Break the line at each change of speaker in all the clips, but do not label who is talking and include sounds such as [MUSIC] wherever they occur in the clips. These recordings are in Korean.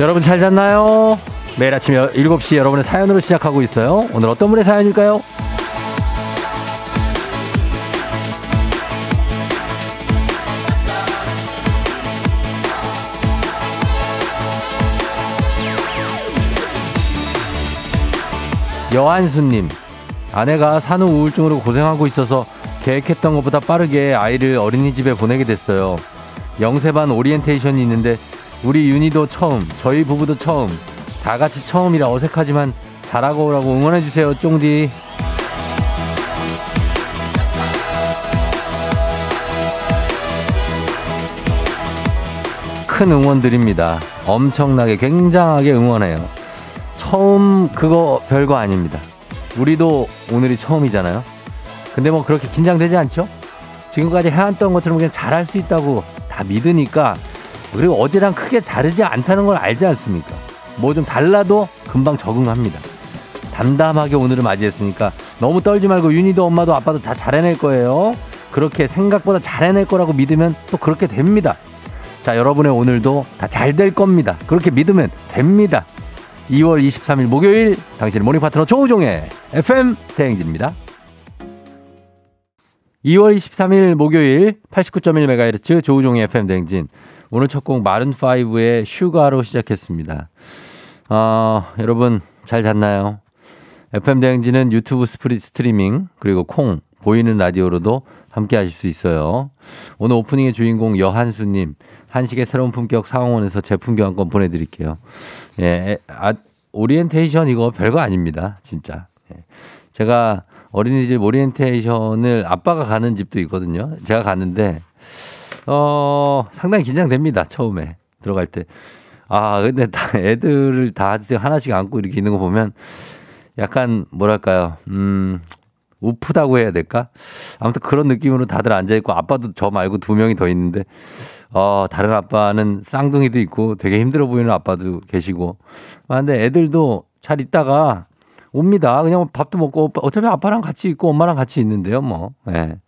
여러분 잘 잤나요? 매일 아침 7시 여러분의 사연으로 시작하고 있어요. 오늘 어떤 분의 사연일까요? 여한수님, 아내가 산후 우울증으로 고생하고 있어서 계획했던 것보다 빠르게 아이를 어린이집에 보내게 됐어요. 영세반 오리엔테이션이 있는데 우리 윤희도 처음, 저희 부부도 처음, 다 같이 처음이라 어색하지만 잘하고 오라고 응원해주세요, 쫑디. 큰 응원 드립니다. 엄청나게, 굉장하게 응원해요. 처음, 그거 별거 아닙니다. 우리도 오늘이 처음이잖아요. 근데 뭐 그렇게 긴장되지 않죠? 지금까지 해왔던 것처럼 그냥 잘할 수 있다고 다 믿으니까 그리고 어제랑 크게 다르지 않다는 걸 알지 않습니까? 뭐 좀 달라도 금방 적응합니다. 담담하게 오늘을 맞이했으니까 너무 떨지 말고 윤희도 엄마도 아빠도 다 잘해낼 거예요. 그렇게 생각보다 잘해낼 거라고 믿으면 또 그렇게 됩니다. 자, 여러분의 오늘도 다 잘 될 겁니다. 그렇게 믿으면 됩니다. 2월 23일 목요일 당신의 morning 파트너 조우종의 FM 대행진입니다. 2월 23일 목요일 89.1MHz 조우종의 FM 대행진. 오늘 첫 곡 마룬5의 Sugar로 시작했습니다. 어, 여러분 잘 잤나요? FM 대행진은 유튜브 스트리밍 그리고 콩 보이는 라디오로도 함께 하실 수 있어요. 오늘 오프닝의 주인공 여한수님 한식의 새로운 품격 상황원에서 제품 교환권 보내드릴게요. 예, 아, 오리엔테이션 이거 별거 아닙니다. 진짜. 예. 제가 어린이집 오리엔테이션을 아빠가 가는 집도 있거든요. 제가 갔는데 어, 상당히 긴장됩니다. 처음에 들어갈 때. 아, 근데 다 애들을 다 하나씩 안고 이렇게 있는 거 보면 약간 뭐랄까요. 음, 우프다고 해야 될까? 아무튼 그런 느낌으로 다들 앉아있고 아빠도 저 말고 두 명이 더 있는데 어, 다른 아빠는 쌍둥이도 있고 되게 힘들어 보이는 아빠도 계시고. 아, 근데 애들도 잘 있다가 옵니다. 그냥 밥도 먹고 어차피 아빠랑 같이 있고 엄마랑 같이 있는데요, 뭐. 예. 네.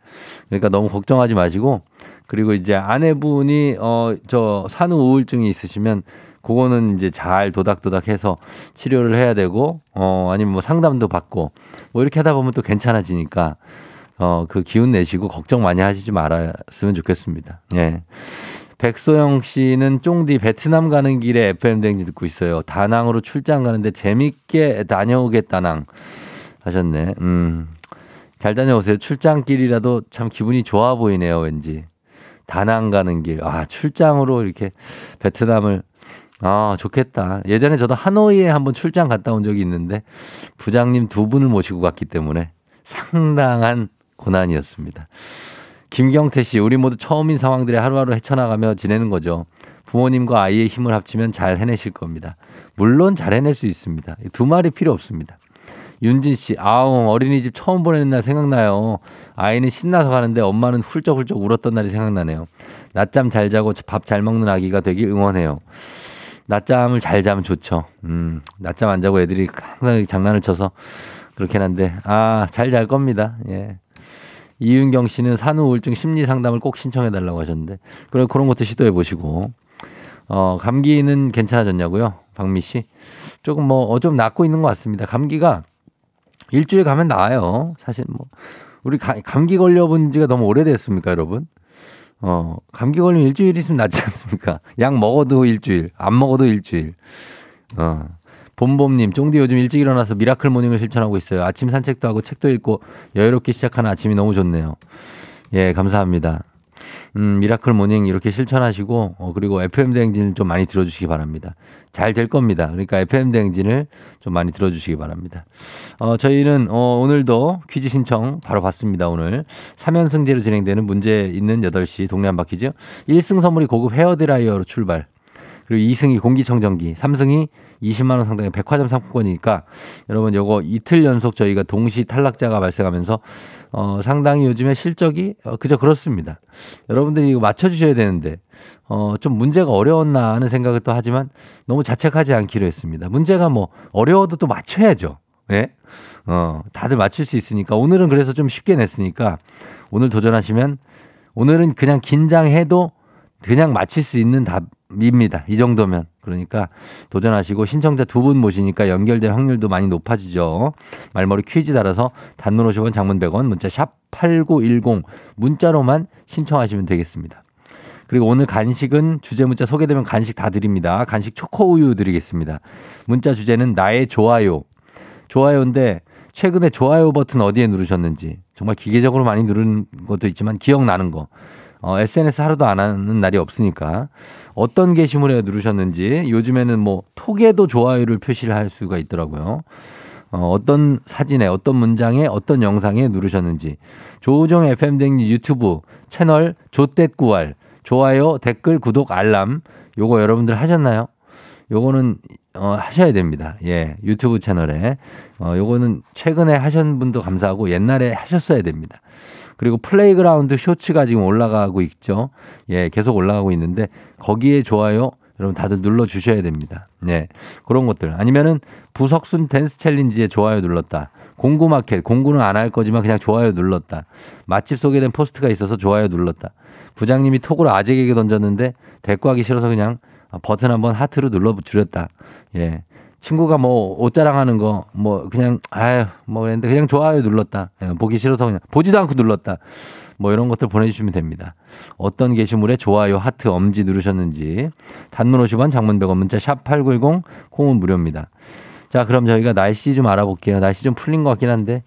그러니까 너무 걱정하지 마시고 그리고 이제 아내분이 어 저 산후 우울증이 있으시면 그거는 이제 잘 도닥도닥 해서 치료를 해야 되고 어 아니면 뭐 상담도 받고 뭐 이렇게 하다 보면 또 괜찮아지니까 어 그 기운 내시고 걱정 많이 하시지 말았으면 좋겠습니다. 예. 백소영 씨는 쫑디 베트남 가는 길에 FM 댕지 듣고 있어요. 다낭으로 출장 가는데 재밌게 다녀오겠다낭 하셨네. 음. 잘 다녀오세요. 출장길이라도 참 기분이 좋아 보이네요, 왠지. 다낭 가는 길. 아, 출장으로 이렇게 베트남을 아, 좋겠다. 예전에 저도 하노이에 한번 출장 갔다 온 적이 있는데 부장님 두 분을 모시고 갔기 때문에 상당한 고난이었습니다. 김경태 씨, 우리 모두 처음인 상황들에 하루하루 헤쳐나가며 지내는 거죠. 부모님과 아이의 힘을 합치면 잘 해내실 겁니다. 물론 잘 해낼 수 있습니다. 두 말이 필요 없습니다. 윤진 씨, 아우, 어린이집 처음 보내는 날 생각나요. 아이는 신나서 가는데 엄마는 훌쩍훌쩍 울었던 날이 생각나네요. 낮잠 잘 자고 밥 잘 먹는 아기가 되길 응원해요. 낮잠을 잘 자면 좋죠. 음, 낮잠 안 자고 애들이 항상 장난을 쳐서 그렇긴 한데, 아, 잘 잘 겁니다. 예. 이윤경 씨는 산후 우울증 심리 상담을 꼭 신청해 달라고 하셨는데 그런 그런 것도 시도해 보시고 어 감기는 괜찮아졌냐고요? 박미 씨 조금 뭐좀 어, 낫고 있는 것 같습니다. 감기가 일주일 가면 나아요. 사실 뭐 우리 가, 감기 걸려본 지가 너무 오래됐습니까, 여러분? 어 감기 걸리면 일주일 있으면 낫지 않습니까? 약 먹어도 일주일, 안 먹어도 일주일. 어 봄봄님, 쫑디 요즘 일찍 일어나서 miracle morning을 실천하고 있어요. 아침 산책도 하고 책도 읽고 여유롭게 시작하는 아침이 너무 좋네요. 예, 감사합니다. 음, miracle morning 이렇게 실천하시고, 어, 그리고 FM 대행진을 좀 많이 들어주시기 바랍니다. 잘 될 겁니다. 그러니까 FM 대행진을 좀 많이 들어주시기 바랍니다. 어, 저희는, 어, 오늘도 퀴즈 신청 바로 받습니다. 오늘. 3연승제로 진행되는 문제 있는 8시 동네 한 바퀴죠. 1승 선물이 고급 헤어드라이어로 출발. 그리고 2승이 공기청정기, 3승이 20만 원 상당의 백화점 상품권이니까 여러분 요거 이틀 연속 저희가 동시 탈락자가 발생하면서 어 상당히 요즘에 실적이 어 그저 그렇습니다. 여러분들이 이거 맞춰 주셔야 되는데 어 좀 문제가 어려웠나 하는 생각을 또 하지만 너무 자책하지 않기로 했습니다. 문제가 뭐 어려워도 또 맞춰야죠. 예? 네? 어 다들 맞출 수 있으니까 오늘은 그래서 좀 쉽게 냈으니까 오늘 도전하시면 오늘은 그냥 긴장해도 그냥 맞힐 수 있는 답입니다. 이 정도면 그러니까 도전하시고 신청자 두 분 모시니까 연결될 확률도 많이 높아지죠. 말머리 퀴즈 달아서 단문 50원 장문 100원 문자 샵 8910 문자로만 신청하시면 되겠습니다. 그리고 오늘 간식은 주제 문자 소개되면 간식 다 드립니다. 간식 초코우유 드리겠습니다. 문자 주제는 나의 좋아요. 좋아요인데 최근에 좋아요 버튼 어디에 누르셨는지 정말 기계적으로 많이 누른 것도 있지만 기억나는 거. 어, SNS 하루도 안 하는 날이 없으니까 어떤 게시물에 누르셨는지 요즘에는 뭐 톡에도 좋아요를 표시를 할 수가 있더라고요. 어, 어떤 사진에 어떤 문장에 어떤 영상에 누르셨는지 조우종 FM 등 유튜브 채널 조댓구알 좋아요 댓글 구독 알람 요거 여러분들 하셨나요? 요거는 어, 하셔야 됩니다. 예, 유튜브 채널에. 어, 요거는 최근에 하신 분도 감사하고 옛날에 하셨어야 됩니다. 그리고 플레이그라운드 쇼츠가 지금 올라가고 있죠. 예, 계속 올라가고 있는데 거기에 좋아요 여러분 다들 눌러 주셔야 됩니다. 예. 그런 것들. 아니면은 부석순 댄스 챌린지에 좋아요 눌렀다. 공구 마켓, 공구는 안 할 거지만 그냥 좋아요 눌렀다. 맛집 소개된 post가 있어서 좋아요 눌렀다. 부장님이 톡으로 아재에게 던졌는데 대꾸하기 싫어서 그냥 버튼 한번 하트로 눌러 줄였다. 예. 친구가 뭐 옷 자랑하는 거 뭐 그냥 아유 뭐 그랬는데 그냥 좋아요 눌렀다. 예, 보기 싫어서 그냥 보지도 않고 눌렀다. 뭐 이런 것들 보내주시면 됩니다. 어떤 게시물에 좋아요 하트 엄지 누르셨는지 단문 50원 장문 100원 문자 샵 8910 콩은 무료입니다. 자 그럼 저희가 날씨 좀 알아볼게요. 날씨 좀 풀린 것 같긴 한데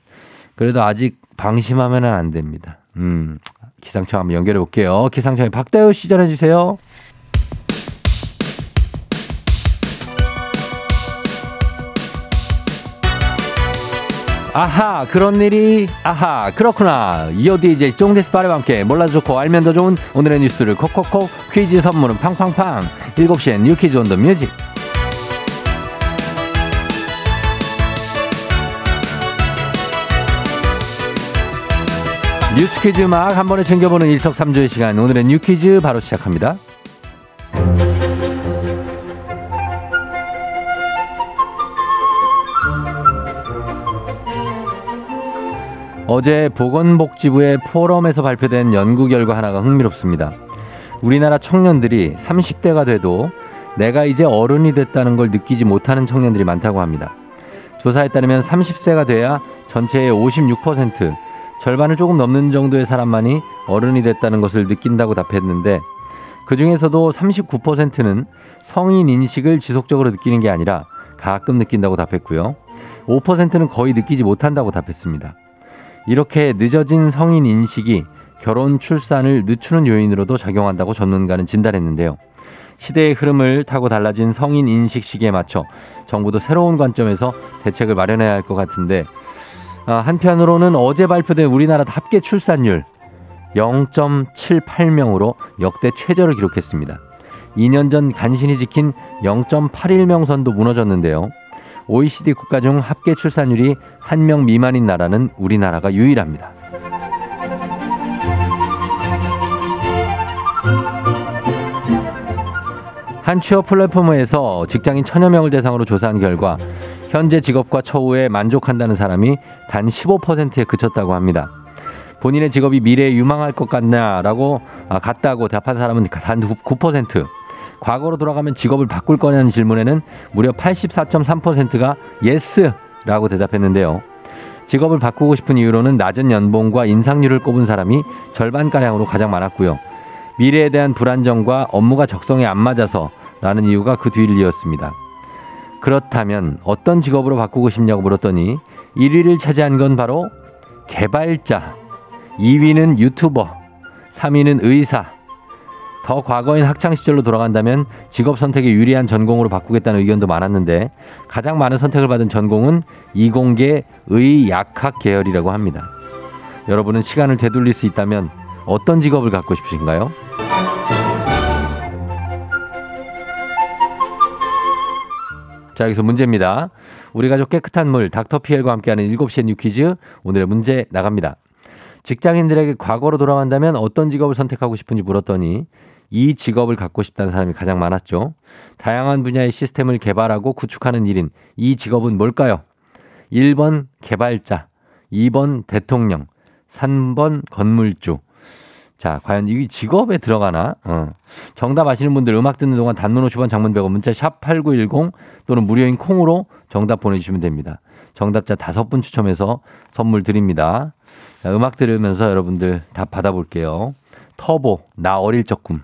그래도 아직 방심하면 안 됩니다. 음 기상청 한번 연결해 볼게요. 기상청에 박다효 씨 전해 주세요. 아하 그런 일이 아하 그렇구나. 이어 DJ 쫑데스파레와 함께 몰라도 좋고 알면 더 좋은 오늘의 뉴스를 콕콕콕 퀴즈 선물은 팡팡팡. 7시엔 뉴퀴즈 on the music. 뉴스 퀴즈 막 한 번에 챙겨보는 일석삼조의 시간. 오늘의 뉴 퀴즈 바로 시작합니다 어제 보건복지부의 포럼에서 발표된 연구 결과 하나가 흥미롭습니다. 우리나라 청년들이 30대가 돼도 내가 이제 어른이 됐다는 걸 느끼지 못하는 청년들이 많다고 합니다. 조사에 따르면 30세가 돼야 전체의 56% 절반을 조금 넘는 정도의 사람만이 어른이 됐다는 것을 느낀다고 답했는데 그 중에서도 39%는 성인 인식을 지속적으로 느끼는 게 아니라 가끔 느낀다고 답했고요. 5%는 거의 느끼지 못한다고 답했습니다. 이렇게 늦어진 성인 인식이 결혼 출산을 늦추는 요인으로도 작용한다고 전문가는 진단했는데요. 시대의 흐름을 타고 달라진 성인 인식 시기에 맞춰 정부도 새로운 관점에서 대책을 마련해야 할 것 같은데 아, 한편으로는 어제 발표된 우리나라 합계 출산율 0.78명으로 역대 최저를 기록했습니다. 2년 전 간신히 지킨 0.81명 선도 무너졌는데요. OECD 국가 중 합계 출산율이 한 명 미만인 나라는 우리나라가 유일합니다. 한 취업 플랫폼에서 직장인 천여 명을 대상으로 조사한 결과 현재 직업과 처우에 만족한다는 사람이 단 15%에 그쳤다고 합니다. 본인의 직업이 미래에 유망할 것 같냐라고 아, 같다고 답한 사람은 단 9%. 과거로 돌아가면 직업을 바꿀 거냐는 질문에는 무려 84.3%가 yes라고 대답했는데요. 직업을 바꾸고 싶은 이유로는 낮은 연봉과 인상률을 꼽은 사람이 절반가량으로 가장 많았고요. 미래에 대한 불안정과 업무가 적성에 안 맞아서 라는 이유가 그 뒤를 이었습니다. 그렇다면 어떤 직업으로 바꾸고 싶냐고 물었더니 1위를 차지한 건 바로 개발자, 2위는 유튜버, 3위는 의사, 더 과거인 학창시절로 돌아간다면 직업 선택에 유리한 전공으로 바꾸겠다는 의견도 많았는데 가장 많은 선택을 받은 전공은 이공계 의약학 계열이라고 합니다. 여러분은 시간을 되돌릴 수 있다면 어떤 직업을 갖고 싶으신가요? 자, 여기서 문제입니다. 우리 가족 깨끗한 물 닥터피엘과 함께하는 7시의 뉴 퀴즈 오늘의 문제 나갑니다. 직장인들에게 과거로 돌아간다면 어떤 직업을 선택하고 싶은지 물었더니 이 직업을 갖고 싶다는 사람이 가장 많았죠. 다양한 분야의 시스템을 개발하고 구축하는 일인 이 직업은 뭘까요? 1번 개발자, 2번 대통령, 3번 건물주. 자, 과연 이 직업에 들어가나? 어. 정답 아시는 분들 음악 듣는 동안 단문 50원 장문 100원 문자 샵 8910 또는 무료인 콩으로 정답 보내주시면 됩니다. 정답자 다섯 분 추첨해서 선물 드립니다. 자, 음악 들으면서 여러분들 다 받아볼게요. 터보, 나 어릴 적 꿈.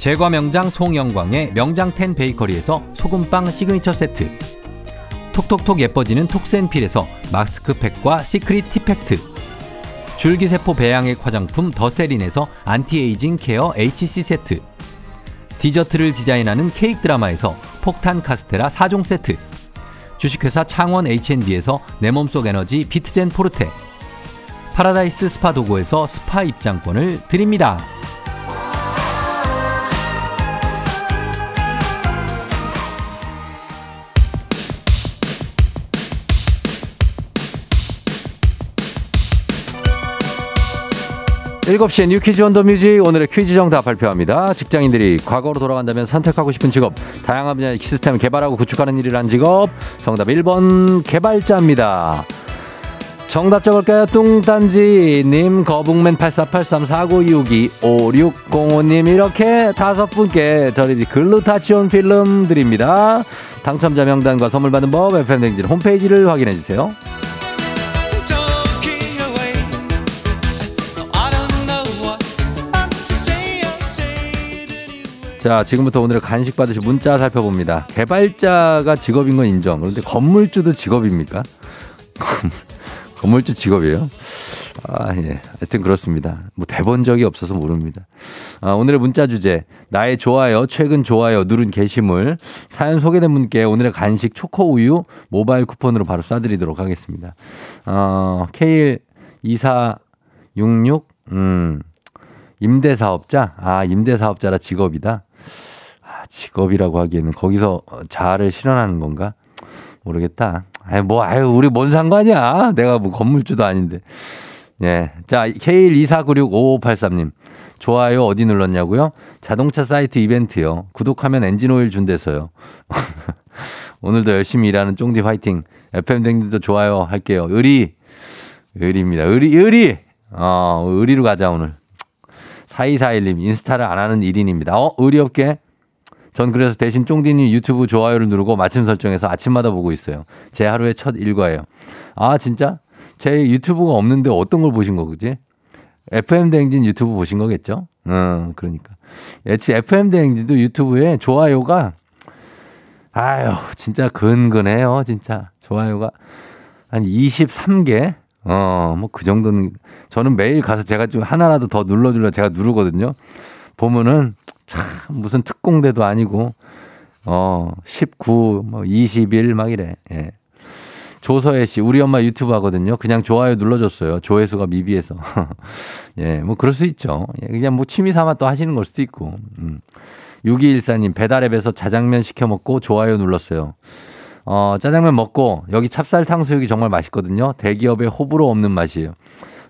제과 명장 송영광의 명장텐 베이커리에서 소금빵 시그니처 세트. 톡톡톡 예뻐지는 톡센필에서 마스크팩과 시크릿 티팩트. 줄기세포 배양액 화장품 더세린에서 안티에이징 케어 HC 세트. 디저트를 디자인하는 케이크 드라마에서 폭탄 카스테라 4종 세트. 주식회사 창원 H&B에서 내 몸속 에너지 비트젠 포르테. 파라다이스 스파 도고에서 스파 입장권을 드립니다. 7시에 new quiz on the music 오늘의 퀴즈 정답 발표합니다. 직장인들이 과거로 돌아간다면 선택하고 싶은 직업 다양한 분야의 시스템을 개발하고 구축하는 일이란 직업 정답 1번 개발자입니다. 정답 적을까요? 뚱딴지님, 거북맨 84834962 5605님 이렇게 다섯 분께 저희 글루타치온 필름 드립니다. 당첨자 명단과 선물 받은 법 FM댕진 홈페이지를 확인해 주세요. 자, 지금부터 오늘의 간식 받으실 문자 살펴봅니다. 개발자가 직업인 건 인정. 그런데 건물주도 직업입니까? [LAUGHS] 건물주 직업이에요? 아, 예. 하여튼 그렇습니다. 뭐 대본 적이 없어서 모릅니다. 아, 오늘의 문자 주제. 나의 좋아요, 최근 좋아요, 누른 게시물. 사연 소개된 분께 오늘의 간식 초코 우유 모바일 쿠폰으로 바로 쏴드리도록 하겠습니다. 어, K12466, 음, 임대사업자? 아, 임대사업자라 직업이다. 직업이라고 하기에는 거기서 자아를 실현하는 건가? 모르겠다. 아유, 뭐, 아유, 우리 뭔 상관이야. 내가 뭐 건물주도 아닌데. 예. 자, K124965583님. 좋아요. 어디 눌렀냐고요? 자동차 사이트 이벤트요. 구독하면 엔진 오일 준대서요. [LAUGHS] 오늘도 열심히 일하는 쫑디 화이팅. FM 댕들도 좋아요. 할게요. 의리. 의리입니다. 의리, 의리! 어, 의리로 가자, 오늘. 4241님, 인스타를 안 하는 1인입니다. 어, 의리 없게? 전 그래서 대신 쫑디님 유튜브 좋아요를 누르고 마침 설정해서 아침마다 보고 있어요. 제 하루의 첫 일과예요. 아, 진짜? 제 유튜브가 없는데 어떤 걸 보신 거지? FM 대행진 유튜브 보신 거겠죠? 음, 그러니까. FM 대행진도 유튜브에 좋아요가, 아유, 진짜 근근해요, 진짜. 좋아요가 한 23개? 어, 뭐 그 정도는 저는 매일 가서 제가 좀 하나라도 더 눌러주려 제가 누르거든요. 보면은 참 무슨 특공대도 아니고 어 19, 뭐 21, 막 이래. 예. 조서혜 씨, 우리 엄마 유튜브 하거든요. 그냥 좋아요 눌러줬어요. 조회수가 미비해서. [LAUGHS] 예, 뭐 그럴 수 있죠. 예, 그냥 뭐 취미 삼아 또 하시는 걸 수도 있고. 음. 6214님, 배달앱에서 자장면 시켜 먹고 좋아요 눌렀어요. 어, 짜장면 먹고 여기 찹쌀 탕수육이 정말 맛있거든요. 대기업의 호불호 없는 맛이에요.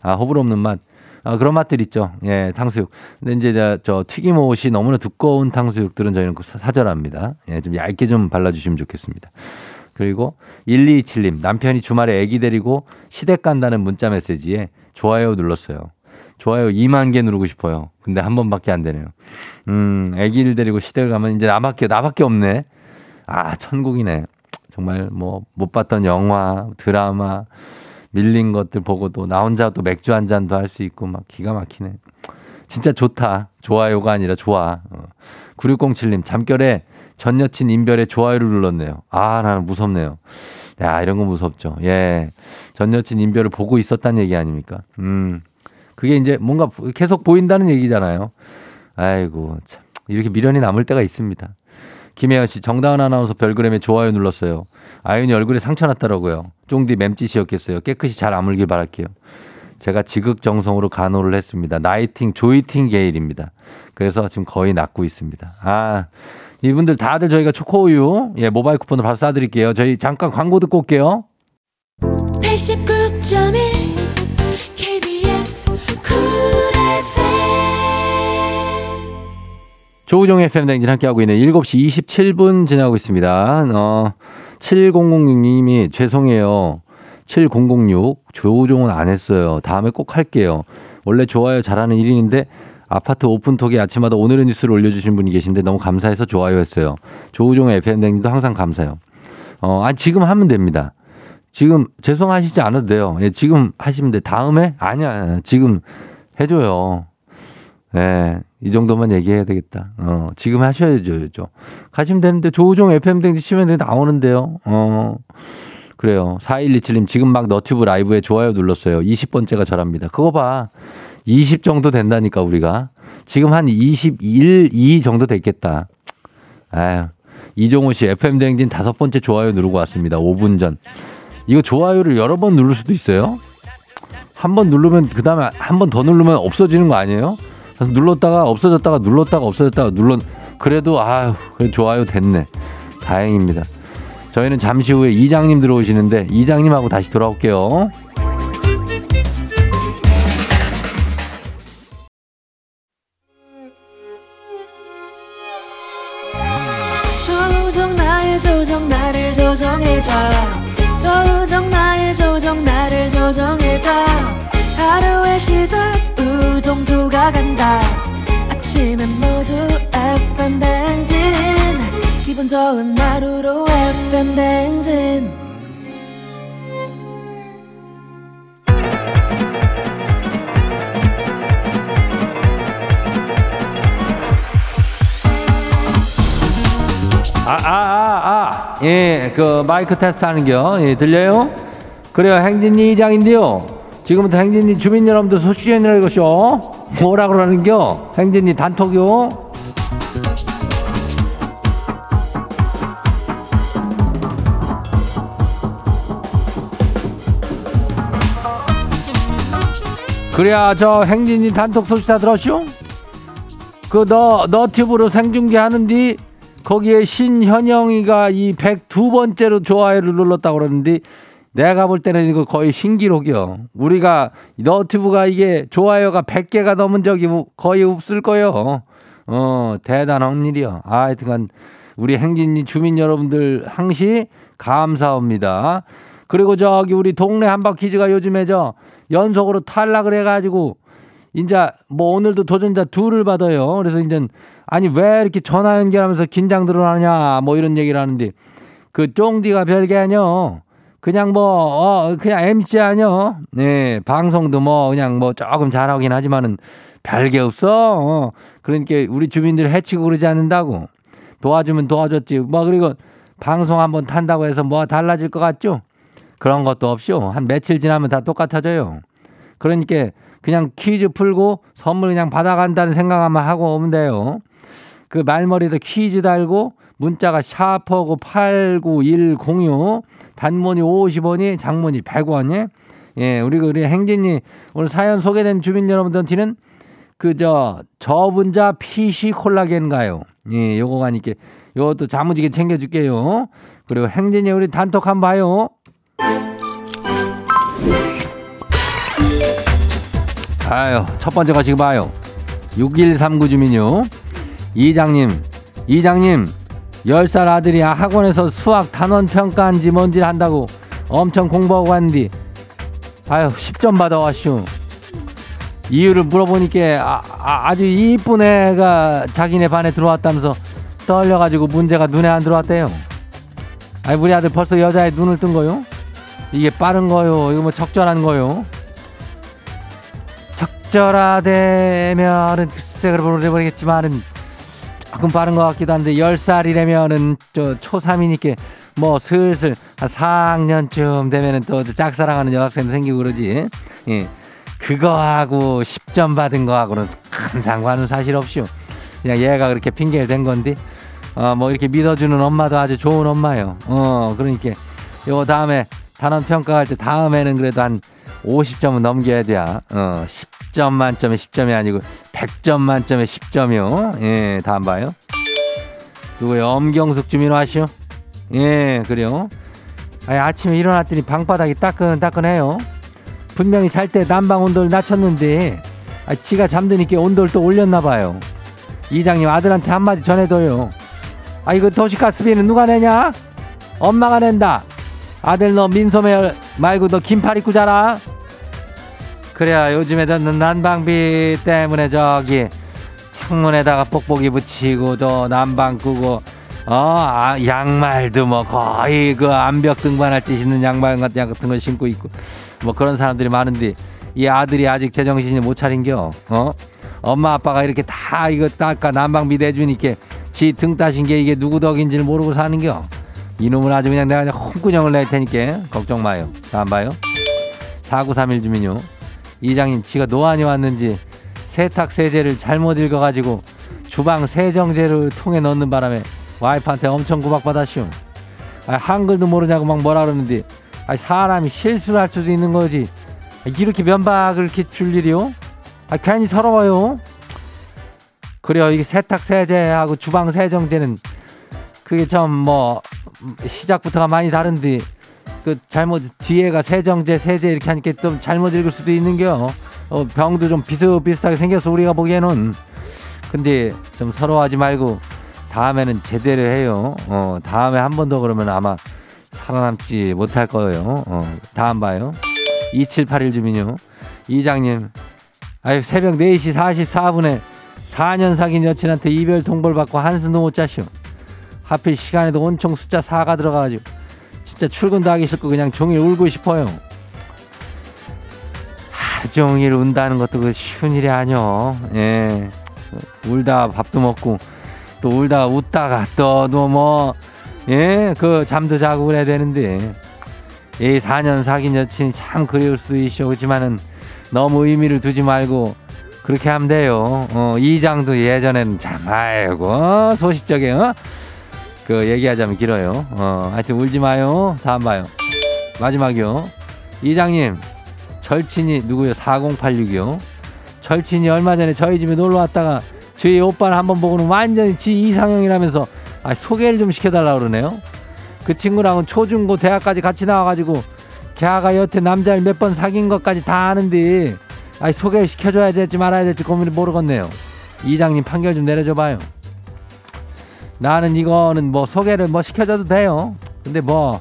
아, 호불호 없는 맛. 아, 그런 맛들 있죠. 예, 탕수육. 근데 이제 저, 저 튀김옷이 너무나 두꺼운 탕수육들은 저희는 사절합니다. 예, 좀 얇게 좀 발라주시면 좋겠습니다. 그리고 1227님, 남편이 주말에 애기 데리고 시댁 간다는 문자 메시지에 좋아요 눌렀어요. 좋아요 2만 개 누르고 싶어요. 근데 한 번밖에 안 되네요. 음, 애기를 데리고 시댁을 가면 이제 나밖에, 나밖에 없네. 아, 천국이네. 정말 뭐 못 봤던 영화, 드라마, 밀린 것들 보고도 나 혼자 도 맥주 한 잔도 할 수 있고 막 기가 막히네. 진짜 좋다. 좋아요가 아니라 좋아. 어. 9607님, 잠결에 전 여친 인별에 좋아요를 눌렀네요. 아, 나는 무섭네요. 야, 이런 거 무섭죠. 예. 전 여친 인별을 보고 있었다는 얘기 아닙니까? 음. 그게 이제 뭔가 계속 보인다는 얘기잖아요. 아이고, 참. 이렇게 미련이 남을 때가 있습니다. 김혜연 씨, 정다은 아나운서 별그램에 좋아요 눌렀어요. 아윤이 얼굴에 상처 났더라고요. 쫑디 맴짓이었겠어요. 깨끗이 잘 아물길 바랄게요. 제가 지극정성으로 간호를 했습니다. 나이팅 조이팅 게일입니다. 그래서 지금 거의 낫고 있습니다. 아, 이분들 다들 저희가 초코우유, 예, 모바일 쿠폰을 바로 쏴드릴게요. 저희 잠깐 광고 듣고 올게요. 89.1 KBS 조우종의 팬댕진 함께하고 있는 7시 27분 지나고 있습니다. 어, 7006님이 죄송해요. 7006 조우종은 안 했어요. 다음에 꼭 할게요. 원래 좋아요 잘하는 1인인데 아파트 오픈톡에 아침마다 오늘의 뉴스를 올려주신 분이 계신데 너무 감사해서 좋아요 했어요. 조우종의 FM댕님도 항상 감사해요. 어, 아, 지금 하면 됩니다. 지금 죄송하시지 않아도 돼요. 예, 지금 하시면 돼. 다음에? 아니야. 지금 해줘요. 예, 이 정도만 얘기해야 되겠다. 어, 지금 하셔야죠. 가시면 되는데 조우종 FM댕지 치면 나오는데요. 어, 그래요. 4127님 지금 막 너튜브 라이브에 좋아요 눌렀어요. 20번째가 저랍니다. 그거 봐. 20 정도 된다니까 우리가. 지금 한 21, 2 정도 됐겠다. 아유. 이종호 씨 FM대행진 다섯 번째 좋아요 누르고 왔습니다. 5분 전. 이거 좋아요를 여러 번 누를 수도 있어요. 한 번 누르면 그 다음에 한 번 더 누르면 없어지는 거 아니에요? 눌렀다가 없어졌다가 눌렀다가 없어졌다가 눌렀 그래도 아유 좋아요 됐네. 다행입니다. 저희는 잠시 후에 이장님 들어오시는데 이장님하고 다시 돌아올게요. 조정 나의 조정 나를 조정해줘. 조정 나의 조정 나를 조정해줘 하루의 시절 우정조가 간다 아침엔 모두 FM 댕진 기분 좋은 하루로 FM 댕진 아, 아, 아, 아. 예, 그 마이크 테스트 하는 겨. 예, 들려요? 그래요. 행진이 이장인데요. 지금부터 행진이 주민 여러분들 소식전이라 이것이요. 뭐라 그러는겨? 행진이 단톡요. 그래야 저 행진이 단톡 소식 다 들었쇼? 그너 너튜브로 생중계 하는디 거기에 신현영이가 이 102번째로 좋아요를 눌렀다고 그러는데 내가 볼 때는 이거 거의 신기록이요. 우리가 너튜브가 이게 좋아요가 100개가 넘은 적이 거의 없을 거예요. 어, 대단한 일이요. 아, 하여튼간 우리 행진이 주민 여러분들 항시 감사합니다. 그리고 저기 우리 동네 한바퀴즈가 요즘에 저 연속으로 탈락을 해가지고 이제 뭐 오늘도 도전자 둘을 받아요. 그래서 이제 아니 왜 이렇게 전화 연결하면서 긴장 들어 하냐 뭐 이런 얘기를 하는데 그 쫑디가 별게 아니요. 그냥 뭐, 어, 그냥 MC 아니요. 네, 방송도 뭐 그냥 뭐 조금 잘하긴 하지만은 별게 없어. 어. 그러니까 우리 주민들 해치고 그러지 않는다고. 도와주면 도와줬지. 뭐 그리고 방송 한번 탄다고 해서 뭐 달라질 것 같죠? 그런 것도 없이요. 한 며칠 지나면 다 똑같아져요. 그러니까 그냥 퀴즈 풀고 선물 그냥 받아간다는 생각만 하고 오면 돼요. 그 말머리도 퀴즈 달고 문자가 샤퍼고 89106 단문이 50원이 장문이 100원이 예, 우리 우리 행진이 오늘 사연 소개된 주민 여러분들한테는 그저 저분자 PC 콜라겐가요. 예, 요거가 아니께 요것도 자무지게 챙겨 줄게요. 그리고 행진이 우리 단톡 한번 봐요. 아유, 첫 번째가 지금 봐요. 6139 주민요. 이장님, 이장님, 10살 아들이 학원에서 수학 단원 평가한지 뭔지 한다고 엄청 공부하고 왔는데, 아유, 10점 받아왔슈. 이유를 물어보니까 아, 주 이쁜 애가 자기네 반에 들어왔다면서 떨려가지고 문제가 눈에 안 들어왔대요. 아니, 우리 아들 벌써 여자의 눈을 뜬 거요? 이게 빠른 거요? 이거 뭐 적절한 거요? 적절하대면은 글쎄 그래 버리겠지만은 조금 빠른 것 같기도 한데 10살이라면은 저 초3이니까 뭐 슬슬 한 4학년쯤 되면은 또 짝사랑하는 여학생도 생기고 그러지. 예. 그거하고 10점 받은 거하고는 큰 상관은 사실 없슈. 그냥 얘가 그렇게 핑계를 댄 건데, 어, 뭐 이렇게 믿어주는 엄마도 아주 좋은 엄마예요. 어, 그러니까 요 다음에 단원 평가할 때 다음에는 그래도 한 50점은 넘겨야 돼. 어, 10점 만점에 10점이 아니고 100점 만점에 10점이요. 예, 다음 봐요. 누구요? 엄경숙 주민 와시오. 예, 그래요. 아니, 아침에 일어났더니 방바닥이 따끈따끈해요. 분명히 잘 때 난방 온도를 낮췄는데 아, 지가 잠드니까 온도를 또 올렸나 봐요. 이장님 아들한테 한마디 전해둬요. 아 이거 도시가스비는 누가 내냐? 엄마가 낸다. 아들 너 민소매 말고 너 긴팔 입고 자라. 그래야 요즘에 듣는 난방비 때문에 저기 창문에다가 뽁뽁이 붙이고 또 난방 끄고 어 아, 양말도 뭐 거의 그 암벽 등반할 때 신는 양말 같은 거 신고 있고 뭐 그런 사람들이 많은데 이 아들이 아직 제정신이 못 차린겨. 어? 엄마 아빠가 이렇게 다 이거 닦아 난방비 내주니까 지 등 따신 게 이게 누구 덕인지를 모르고 사는겨. 이놈을 아주 그냥 내가 그냥 홍구녕을 낼 테니까 걱정 마요. 다안 봐요. 4931 주민요. 이장님 지가 노안이 왔는지 세탁 세제를 잘못 읽어가지고 주방 세정제를 통에 넣는 바람에 와이프한테 엄청 구박받았슈. 아, 한글도 모르냐고 막 뭐라 그러는데 아니, 사람이 실수를 할 수도 있는 거지. 이렇게 면박을 이렇게 줄 일이요? 아, 괜히 서러워요. 그래요. 이게 세탁 세제하고 주방 세정제는 그게 좀뭐 시작부터가 많이 다른데 그 잘못 뒤에가 세정제 세제 이렇게 하니까 좀 잘못 읽을 수도 있는겨. 어, 병도 좀 비슷비슷하게 생겨서 우리가 보기에는 근데 좀 서러워하지 말고 다음에는 제대로 해요. 어, 다음에 한 번 더 그러면 아마 살아남지 못할 거예요. 어, 다음 봐요. 2781 주민요. 이장님, 아유, 새벽 4시 44분에 4년 사귄 여친한테 이별 통보를 받고 한숨도 못 자시오. 하필 시간에도 온총 숫자 4가 들어가가지고 진짜 출근도 하기 싫고 그냥 종일 울고 싶어요. 하루 종일 운다는 것도 그 쉬운 일이 아니요. 예. 울다 밥도 먹고 또 울다 웃다가 또 뭐 예, 그 잠도 자고 그래야 되는데 이 4년 사귄 여친이 참 그리울 수 있어 그렇지만은 너무 의미를 두지 말고 그렇게 하면 돼요. 어, 이장도 예전에는 참 아이고 소식적에 어? 그 얘기하자면 길어요. 어, 하여튼 울지 마요. 다음 봐요. 마지막이요. 이장님 절친이 누구요? 4086이요. 절친이 얼마 전에 저희 집에 놀러 왔다가 저희 오빠를 한번 보고는 완전히 지 이상형이라면서 아, 소개를 좀 시켜달라 그러네요. 그 친구랑은 초중고 대학까지 같이 나와가지고 걔가 여태 남자를 몇 번 사귄 것까지 다 아는데 아 소개 시켜줘야 될지 말아야 될지 고민을 모르겠네요. 이장님 판결 좀 내려줘봐요. 나는 이거는 뭐 소개를 뭐 시켜줘도 돼요. 근데 뭐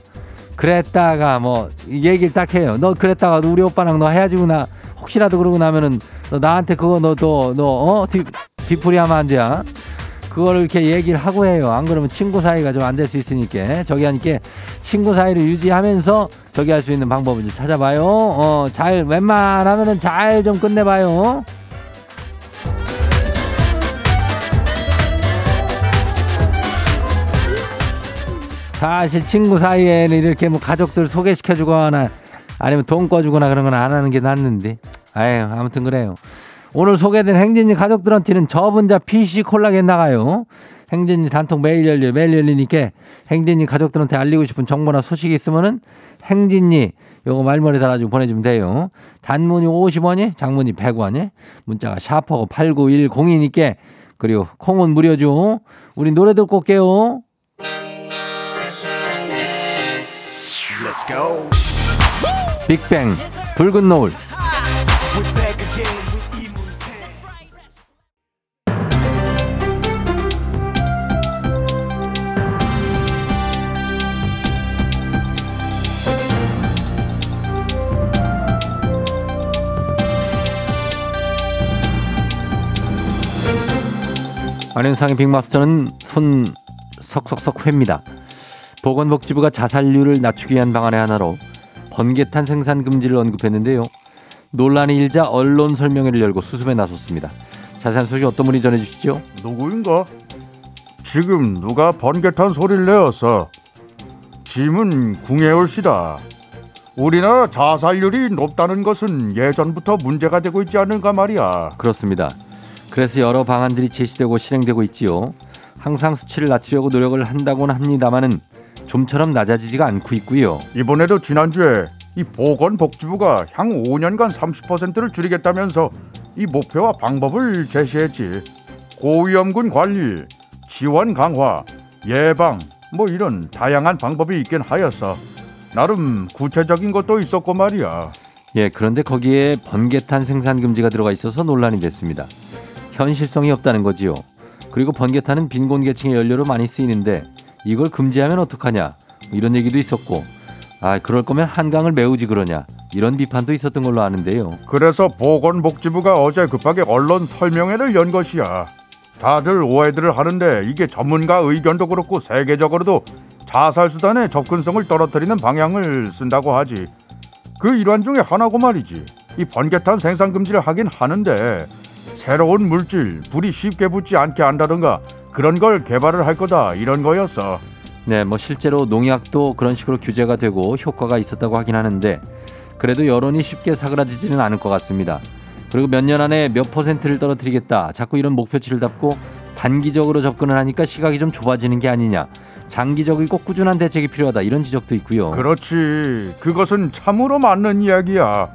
그랬다가 뭐 얘기를 딱 해요. 너 그랬다가 우리 오빠랑 너 헤어지구나. 혹시라도 그러고 나면은 너 나한테 그거 너도 너어 뒤풀이 하면 안 돼야. 그거를 이렇게 얘기를 하고 해요. 안 그러면 친구 사이가 좀 안 될 수 있으니까 저기 하니까 친구 사이를 유지하면서 저기 할 수 있는 방법을 좀 찾아봐요. 어, 잘 웬만하면은 잘 좀 끝내봐요. 사실 친구 사이에는 이렇게 뭐 가족들 소개시켜 주거나 아니면 돈 꺼주거나 그런 건 안 하는 게 낫는데. 아유, 아무튼 그래요. 오늘 소개된 행진이 가족들한테는 저분자 PC 콜라겐 나가요. 행진이 단통 매일 열려 매일 열리니까 행진이 가족들한테 알리고 싶은 정보나 소식이 있으면은 행진이 요거 말머리 달아주고 보내주면 돼요. 단문이 50원이, 장문이 100원이, 문자가 샤퍼고 89102니까 그리고 콩은 무료죠. 우리 노래 듣고 올게요. Let's go. 빅뱅 붉은 노을 안윤상의 빅마스터는 손 석석석 회입니다. 보건복지부가 자살률을 낮추기 위한 방안의 하나로 번개탄 생산 금지를 언급했는데요. 논란이 일자 언론 설명회를 열고 수습에 나섰습니다. 자세한 소식 어떤 분이 전해주시죠?
누구인가? 지금 누가 번개탄 소리를 내었어? 짐은 궁예올시다. 우리나라 자살률이 높다는 것은 예전부터 문제가 되고 있지 않은가 말이야.
그렇습니다. 그래서 여러 방안들이 제시되고 실행되고 있지요. 항상 수치를 낮추려고 노력을 한다고는 합니다마는 좀처럼 낮아지지가 않고 있고요.
이번에도 지난주에 이 보건복지부가 향후 5년간 30%를 줄이겠다면서 이 목표와 방법을 제시했지. 고위험군 관리, 지원 강화, 예방 뭐 이런 다양한 방법이 있긴 하였어. 나름 구체적인 것도 있었고 말이야.
예, 그런데 거기에 번개탄 생산 금지가 들어가 있어서 논란이 됐습니다. 현실성이 없다는 거지요. 그리고 번개탄은 빈곤 계층의 연료로 많이 쓰이는데 이걸 금지하면 어떡하냐 이런 얘기도 있었고 아 그럴 거면 한강을 메우지 그러냐 이런 비판도 있었던 걸로 아는데요.
그래서 보건복지부가 어제 급하게 언론 설명회를 연 것이야. 다들 오해들을 하는데 이게 전문가 의견도 그렇고 세계적으로도 자살 수단의 접근성을 떨어뜨리는 방향을 쓴다고 하지. 그 일환 중에 하나고 말이지. 이 번개탄 생산 금지를 하긴 하는데 새로운 물질, 불이 쉽게 붙지 않게 한다든가 그런 걸 개발을 할 거다 이런 거였어.
네, 뭐 실제로 농약도 그런 식으로 규제가 되고 효과가 있었다고 하긴 하는데 그래도 여론이 쉽게 사그라지지는 않을 것 같습니다. 그리고 몇 년 안에 몇 퍼센트를 떨어뜨리겠다. 자꾸 이런 목표치를 잡고 단기적으로 접근을 하니까 시각이 좀 좁아지는 게 아니냐. 장기적이고 꾸준한 대책이 필요하다. 이런 지적도 있고요.
그렇지. 그것은 참으로 맞는 이야기야.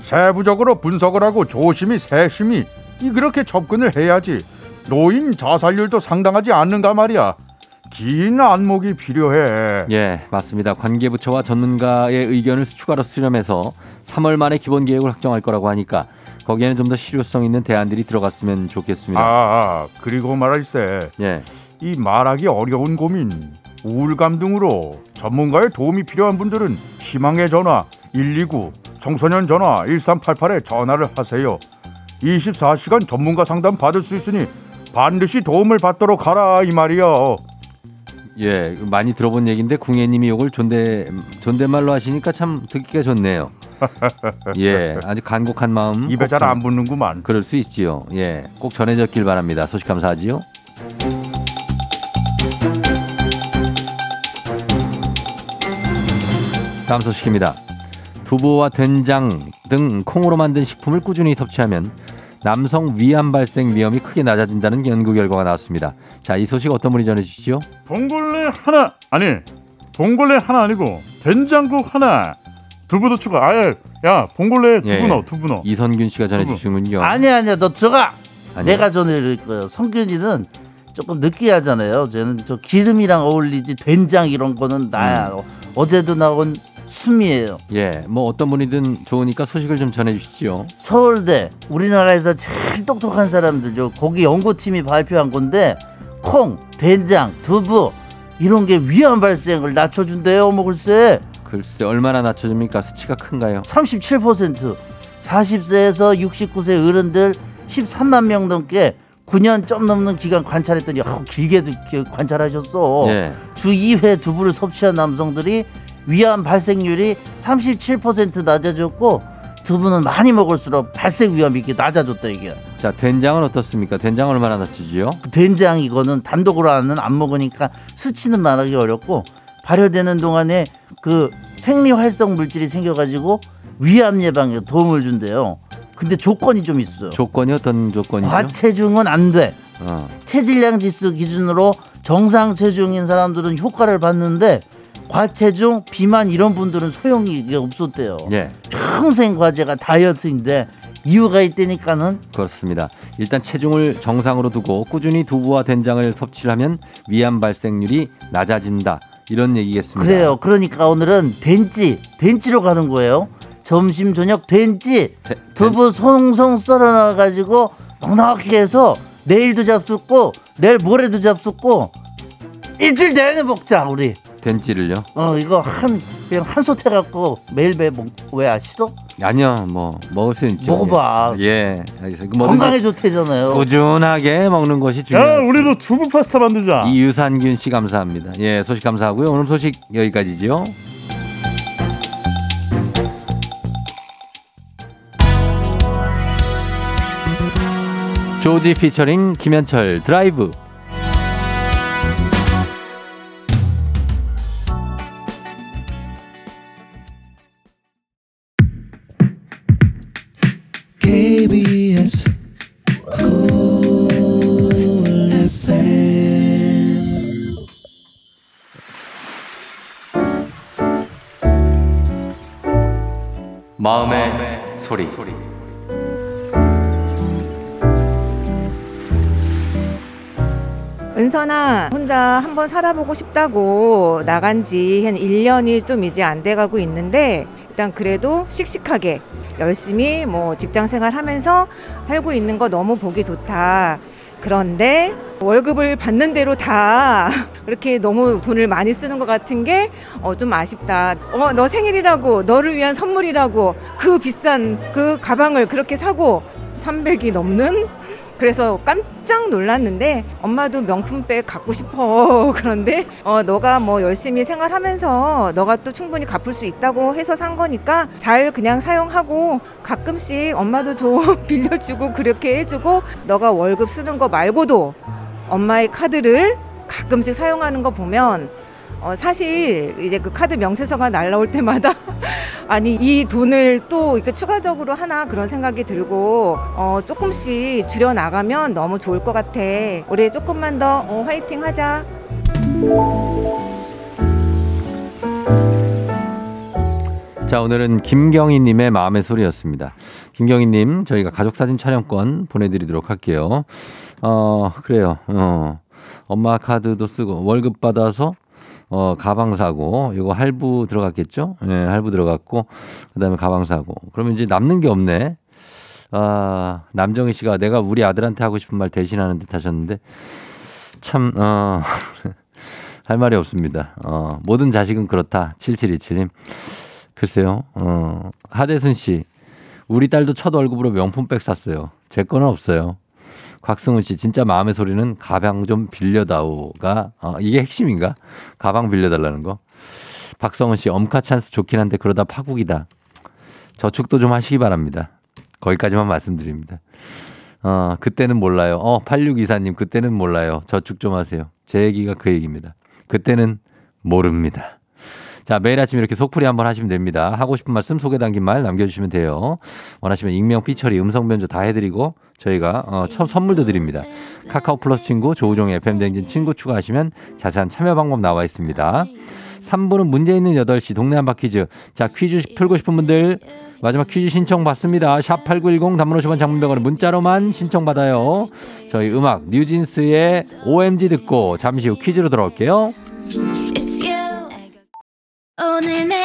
세부적으로 분석을 하고 조심히 세심히 이 그렇게 접근을 해야지. 노인 자살률도 상당하지 않는가 말이야. 긴 안목이 필요해.
예, 맞습니다. 관계부처와 전문가의 의견을 추가로 수렴해서 3월 말에 기본 계획을 확정할 거라고 하니까 거기에는 좀 더 실효성 있는 대안들이 들어갔으면 좋겠습니다.
아, 아 그리고 말할세.
예.
이 말하기 어려운 고민, 우울감 등으로 전문가의 도움이 필요한 분들은 희망의 전화 129, 청소년 전화 1388에 전화를 하세요. 24시간 전문가 상담 받을 수 있으니 반드시 도움을 받도록 하라 이 말이요.
예, 많이 들어본 얘기인데 궁예님이 이걸 존대 존댓말로 하시니까 참 듣기가 좋네요. [LAUGHS] 예, 아주 간곡한 마음.
입에 잘 안 붙는구만.
그럴 수 있지요. 예, 꼭 전해졌길 바랍니다. 소식 감사하지요. 다음 소식입니다. 두부와 된장 등 콩으로 만든 식품을 꾸준히 섭취하면 남성 위암 발생 위험이 크게 낮아진다는 연구 결과가 나왔습니다. 자, 이 소식 어떤 분이 전해 주시죠?
봉골레 하나 아니 봉골레 하나 아니고 된장국 하나 두부도 추가. 아예 야 봉골레 두부
예.
넣어 두부 넣어.
이선균 씨가 전해 주시는군요.
아니야 아니야 너 들어가
아니요.
내가 전해드릴 거예요 성균이는 조금 느끼하잖아요 저는 저 기름이랑 어울리지 된장 이런 거는 나야
음.
어제도 나온 숨이에요
예, 뭐 어떤 분이든 좋으니까 소식을 좀 전해주시죠.
서울대 우리나라에서 제일 똑똑한 사람들죠 거기 연구팀이 발표한 건데 콩 된장 두부 이런 게 위암 발생을 낮춰준대요 뭐 글쎄
글쎄 얼마나 낮춰줍니까? 수치가 큰가요?
37% 40세에서 69세 어른들 13만 명 넘게 9년 좀 넘는 기간 관찰했더니 어, 길게도 기- 관찰하셨어.
예.
주 2회 두부를 섭취한 남성들이 위암 발생률이 37% 낮아졌고 두부는 많이 먹을수록 발생 위험이 이렇게 낮아졌다 이게.
자, 된장은 어떻습니까? 된장 얼마나 낮추지요?
된장 이거는 단독으로는 안 먹으니까 수치는 말하기 어렵고 발효되는 동안에 그 생리 활성 물질이 생겨가지고 위암 예방에 도움을 준대요. 근데 조건이 좀 있어요.
조건이 어떤 조건이죠?
과체중은 안 돼.
어.
체질량 지수 기준으로 정상 체중인 사람들은 효과를 받는데 과체중, 비만 이런 분들은 소용이 없었대요.
예,
평생 과제가 다이어트인데 이유가 있다니까는
그렇습니다. 일단 체중을 정상으로 두고 꾸준히 두부와 된장을 섭취를 하면 위암 발생률이 낮아진다. 이런 얘기겠습니다.
그래요. 그러니까 오늘은 된찌, 된찌로 가는 거예요. 점심 저녁
데-
두부 송송 썰어놔 가지고 넉넉하게 해서 내일도 잡숫고 내일 모레도 잡숫고 일주일 내내 먹자 우리.
벤찌를요?
어 이거 한 그냥 한솥 해갖고 매일 매왜 아시죠?
아니요, 뭐 먹을 수 있죠.
먹어봐.
예, 알겠습니다. 뭐든지
건강에 좋대잖아요.
꾸준하게 먹는 것이
야,
중요해요.
우리도 두부 파스타 만들자.
이유산균 씨 감사합니다. 예, 소식 감사하고요. 오늘 소식 여기까지지요. 조지 피처링 김현철 드라이브.
KBS
마음의 소리.
은선아, 혼자 한번 살아보고 싶다고 나간 지 한 1년이 좀 이제 안 돼가고 있는데, 일단 그래도 씩씩하게 열심히 뭐 직장 생활 하면서 살고 있는 거 너무 보기 좋다. 그런데 월급을 받는 대로 다 [LAUGHS] 그렇게 너무 돈을 많이 쓰는 것 같은 게 어, 좀 아쉽다. 어, 너 생일이라고, 너를 위한 선물이라고 그 비싼 그 가방을 그렇게 사고 300이 넘는 그래서 깜짝 놀랐는데 엄마도 명품백 갖고 싶어 [LAUGHS] 그런데 어 너가 뭐 열심히 생활하면서 너가 또 충분히 갚을 수 있다고 해서 산 거니까 잘 그냥 사용하고 가끔씩 엄마도 좀 [LAUGHS] 빌려주고 그렇게 해주고 너가 월급 쓰는 거 말고도 엄마의 카드를 가끔씩 사용하는 거 보면 어 사실 이제 그 카드 명세서가 날라올 때마다 [LAUGHS] 아니 이 돈을 또 이렇게 추가적으로 하나 그런 생각이 들고 어 조금씩 줄여 나가면 너무 좋을 것 같아. 우리 조금만 더 어, 화이팅 하자.
자, 오늘은 김경희님의 마음의 소리였습니다. 김경희님, 저희가 가족 사진 촬영권 보내드리도록 할게요. 어, 그래요. 어, 엄마 카드도 쓰고, 월급 받아서, 어, 가방 사고, 이거 할부 들어갔겠죠? 예, 할부 들어갔고, 그 다음에 가방 사고. 그러면 이제 남는 게 없네. 아, 남정희 씨가 내가 우리 아들한테 하고 싶은 말 대신하는 듯 하셨는데, 참, 어, [LAUGHS] 할 말이 없습니다. 어, 모든 자식은 그렇다. 7727님. 글쎄요. 어, 하대순 씨. 우리 딸도 첫 월급으로 명품백 샀어요. 제 거는 없어요. 곽승훈 씨, 진짜 마음의 소리는 가방 좀 빌려다오가, 어, 이게 핵심인가? 가방 빌려달라는 거. 박성훈 씨, 엄카 찬스 좋긴 한데 그러다 파국이다. 저축도 좀 하시기 바랍니다. 거기까지만 말씀드립니다. 어, 그때는 몰라요. 어, 8624님, 그때는 몰라요. 저축 좀 하세요. 제 얘기가 그 얘기입니다. 그때는 모릅니다. 자, 매일 아침 이렇게 속풀이 한번 하시면 됩니다. 하고 싶은 말씀, 소개 담긴 말 남겨주시면 돼요. 원하시면 익명, 삐처리, 음성 변조 다 해드리고 저희가 어, 첫 선물도 드립니다. 카카오 플러스 친구, 조우종의 FM댕진 친구 추가하시면 자세한 참여 방법 나와 있습니다. 3부는 문제 있는 8시 동네 한바 퀴즈. 자, 퀴즈 풀고 싶은 분들 마지막 퀴즈 신청 받습니다. 샵 8910 단문 50원 장문병원에 문자로만 신청 받아요. 저희 음악 뉴진스의 OMG 듣고 잠시 후 퀴즈로 돌아올게요.
It's you. 오늘 내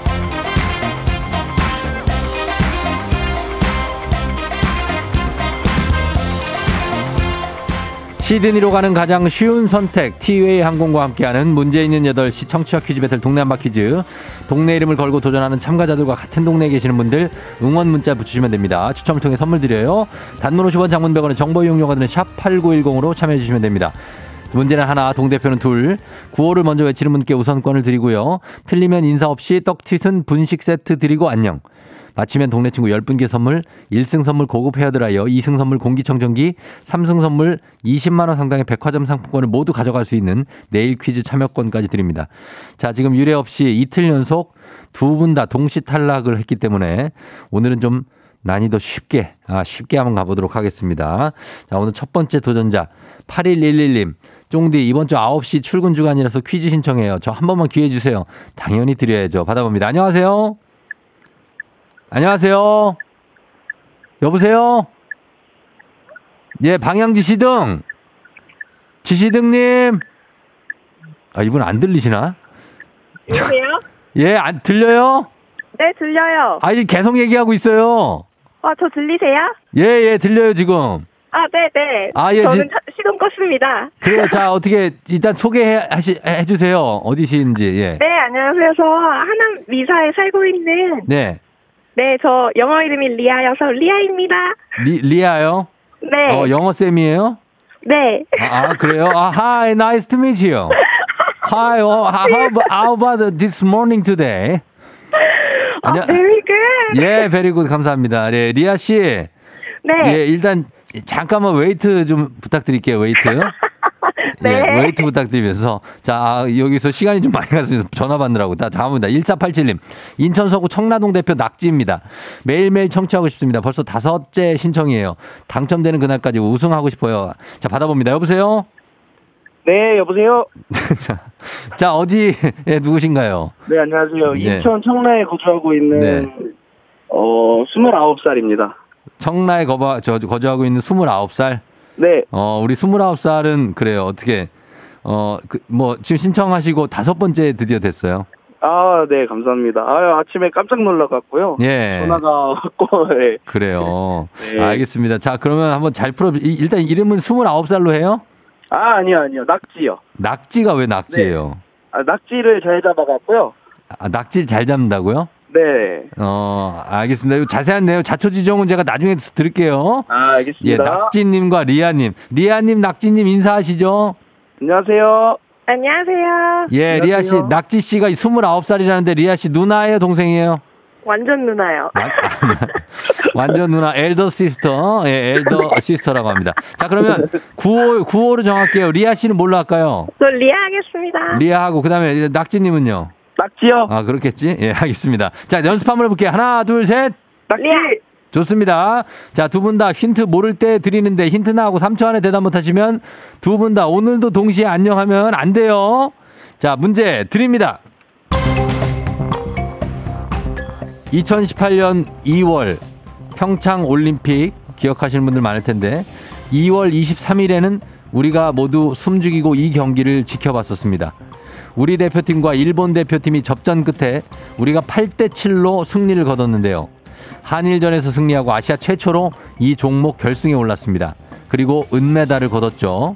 시드니로 가는 가장 쉬운 선택 티웨이 항공과 함께하는 문제 있는 8시 청취자 퀴즈 배틀 동네 한바 퀴즈 동네 이름을 걸고 도전하는 참가자들과 같은 동네에 계시는 분들 응원 문자 붙이시면 됩니다 추첨을 통해 선물 드려요 단문 50원 장문 100원의 정보 이용료가 드는 샵 8910으로 참여해 주시면 됩니다 문제는 하나, 동대표는 둘. 구호를 먼저 외치는 분께 우선권을 드리고요. 틀리면 인사 없이 떡튀순 분식 세트 드리고 안녕. 마치면 동네 친구 10분께 선물, 1승 선물 고급 헤어드라이어, 2승 선물 공기청정기, 3승 선물 20만 원 상당의 백화점 상품권을 모두 가져갈 수 있는 내일 퀴즈 참여권까지 드립니다. 자, 지금 유례 없이 이틀 연속 두 분 다 동시 탈락을 했기 때문에 오늘은 좀 난이도 쉽게, 아, 쉽게 한번 가보도록 하겠습니다. 자, 오늘 첫 번째 도전자 8111님. 쫑디 이번 주 9시 출근 주간이라서 퀴즈 신청해요. 저 한 번만 기회 주세요. 당연히 드려야죠. 받아봅니다. 안녕하세요. 안녕하세요. 여보세요? 예, 방향 지시등. 지시등님. 아, 이분 안 들리시나?
여보세요?
예, 안 들려요?
네, 들려요.
아, 이 계속 얘기하고 있어요.
아, 저 들리세요?
예, 예, 들려요, 지금.
아, 네, 네.
아, 예,
저는
지-
차- 시동 껐습니다.
그래요. 자, 어떻게, 일단 소개해, 하시, 해 주세요. 어디신지, 예.
네, 안녕하세요. 저 하남 미사에 살고 있는,
네.
네, 저 영어 이름이 리아여서 리아입니다.
리, 리아요?
네.
어, 영어 쌤이에요?
네.
아, 아, 그래요? 아, hi, nice to meet you. Hi, oh, how, about, how about this morning today? 안녕-
Very good.
예, very good, 감사합니다. 네, 리아 씨.
네.
예, 일단, 잠깐만 wait 좀 부탁드릴게요, wait.
네.
예, 웨이트 부탁드리면서. 자, 아, 여기서 시간이 좀 많이 가서 전화 받느라고. 다 다음입니다. 1487님. 인천 서구 청라동 대표 낙지입니다. 매일매일 청취하고 싶습니다. 벌써 다섯째 신청이에요. 당첨되는 그날까지 우승하고 싶어요. 자, 받아봅니다. 여보세요?
네, 여보세요? [LAUGHS]
자, 자, 어디에 누구신가요?
네, 안녕하세요.
네.
인천 청라에 거주하고 있는,
네.
어, 29살입니다.
청라에 거바, 저, 거주하고 있는 29살?
네,
어, 우리 29살은 그래요. 어떻게, 어, 그, 뭐, 지금 신청하시고 다섯 번째 드디어 됐어요.
아, 네, 감사합니다. 아, 아침에 깜짝 놀라갖고요.
예.
전화가 왔고, [LAUGHS] 네.
그래요.
네.
알겠습니다. 자, 그러면 한번 잘 풀어, 이- 일단 이름은 29살로 해요?
아, 아니요, 아니요. 낙지요.
낙지가 왜 낙지예요?
아, 낙지를 잘 잡아갖고요.
아, 낙지를 잘 잡는다고요?
네.
어, 알겠습니다. 이거 자세한 내용, 자초지종은 제가 나중에 드릴게요.
아,
예,
알겠습니다.
낙지님과 리아님. 리아님, 낙지님 인사하시죠?
안녕하세요.
안녕하세요.
예, 리아 씨,
안녕하세요.
낙지 씨가 29살이라는데 리아 씨 누나예요, 동생이에요?
완전 누나요.
완- 완전 누나 elder sister. 예, elder sister라고 합니다. 자, 그러면 9호 9호로 정할게요. 리아 씨는 뭘로 할까요?
저 리아 하겠습니다.
리아하고 그 다음에 낙지 님은요?
낙지요.
아, 그렇겠지? 예, 알겠습니다. 자, 연습 한번 해 볼게요. 하나, 둘, 셋.
낙지.
리아.
좋습니다. 자, 두 분 다 힌트 모를 때 드리는데 힌트 나하고 3초 안에 대답 못 하시면 두 분 다 오늘도 동시에 안녕하면 안 돼요. 자, 문제 드립니다. 2018년 2월 평창 올림픽 기억하시는 분들 많을 텐데 2월 23일에는 우리가 모두 숨죽이고 이 경기를 지켜봤었습니다. 우리 대표팀과 일본 대표팀이 접전 끝에 우리가 8대 7로 승리를 거뒀는데요. 한일전에서 승리하고 아시아 최초로 이 종목 결승에 올랐습니다. 그리고 은메달을 거뒀죠.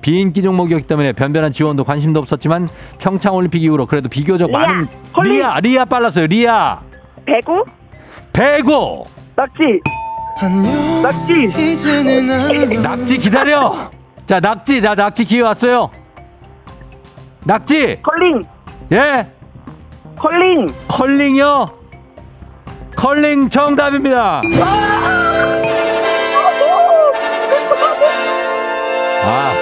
비인기 종목이었기 때문에 변변한 지원도 관심도 없었지만 평창 올림픽 이후로 그래도 비교적
리아,
많은
콜린.
리아 리아 빨랐어요. 리아
배구?
배구
낙지. 낙지.
낙지 기다려. 자 낙지 자 낙지 기회 왔어요. 낙지
컬링.
예
컬링.
컬링이요. 컬링 정답입니다. 아.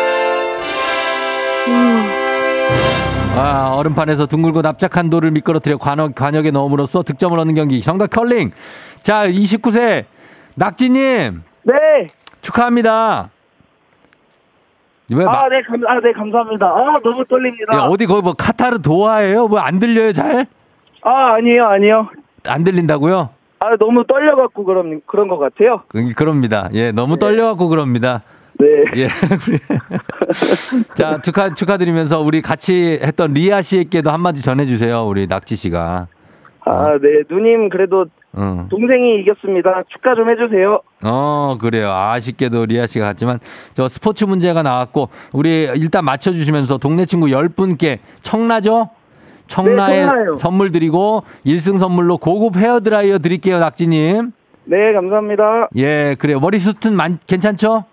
아, 얼음판에서 둥글고 납작한 돌을 미끄러뜨려 관역, 관역에 넣음으로써 득점을 얻는 경기. 정답 컬링. 자, 29세 낙지님
네.
축하합니다. 왜 마,
아, 네, 감, 아, 네, 감사합니다. 아, 너무 떨립니다.
야, 어디 거기 뭐 카타르 도하예요? 뭐 안 들려요 잘?
아, 아니에요, 아니요.
안 들린다고요?
아, 너무 떨려갖고 그런, 그런 것 같아요.
그- 그럽니다. 예, 너무 떨려갖고 그럽니다.
네.
예. [LAUGHS] 자, 축하, 축하드리면서 우리 같이 했던 리아 씨에게도 한마디 전해주세요. 우리 낙지 씨가.
아, 네, 누님, 그래도
응.
동생이 이겼습니다. 축하 좀 해주세요.
어, 그래요. 아쉽게도 리아 씨가 갔지만, 저 스포츠 문제가 나왔고, 우리 일단 맞춰주시면서 동네 친구 10분께 청라죠? 청라에
네.
선물 드리고, 1승 선물로 고급 헤어 드라이어 드릴게요, 낙지님.
네, 감사합니다.
예, 그래요. 머리 숱은 많, 괜찮죠?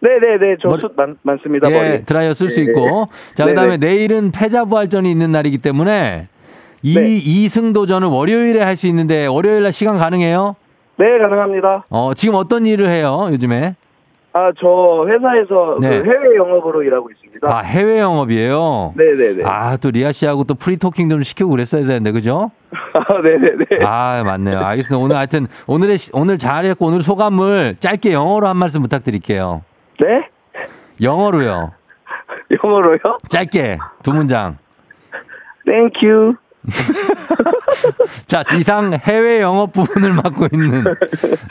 네네네, 저
머리-
숱 많, 많습니다,
예,
머리.
드라이어 쓸수
네.
있고. 자,
네네.
그 다음에 내일은 패자부활전이 있는 날이기 때문에 이
네.
이승 도전은 월요일에 할 수 있는데 월요일 날 시간 가능해요?
네, 가능합니다.
어, 지금 어떤 일을 해요, 요즘에?
아, 저 회사에서
네.
그 해외 영업으로 일하고 있습니다.
아, 해외 영업이에요?
네네네.
아, 또 리아 씨하고 또 프리토킹 좀 시키고 그랬어야 되는데, 그죠?
아, [LAUGHS] 네네네.
아, 맞네요. 알겠습니다. 오늘 하여튼, 오늘의, 시- 오늘 잘했고, 오늘 소감을 짧게 영어로 한 말씀 부탁드릴게요.
네?
영어로요. [LAUGHS]
영어로요?
짧게, 두 문장.
Thank you. [LAUGHS]
자, 이상 해외 영업 부분을 맡고 있는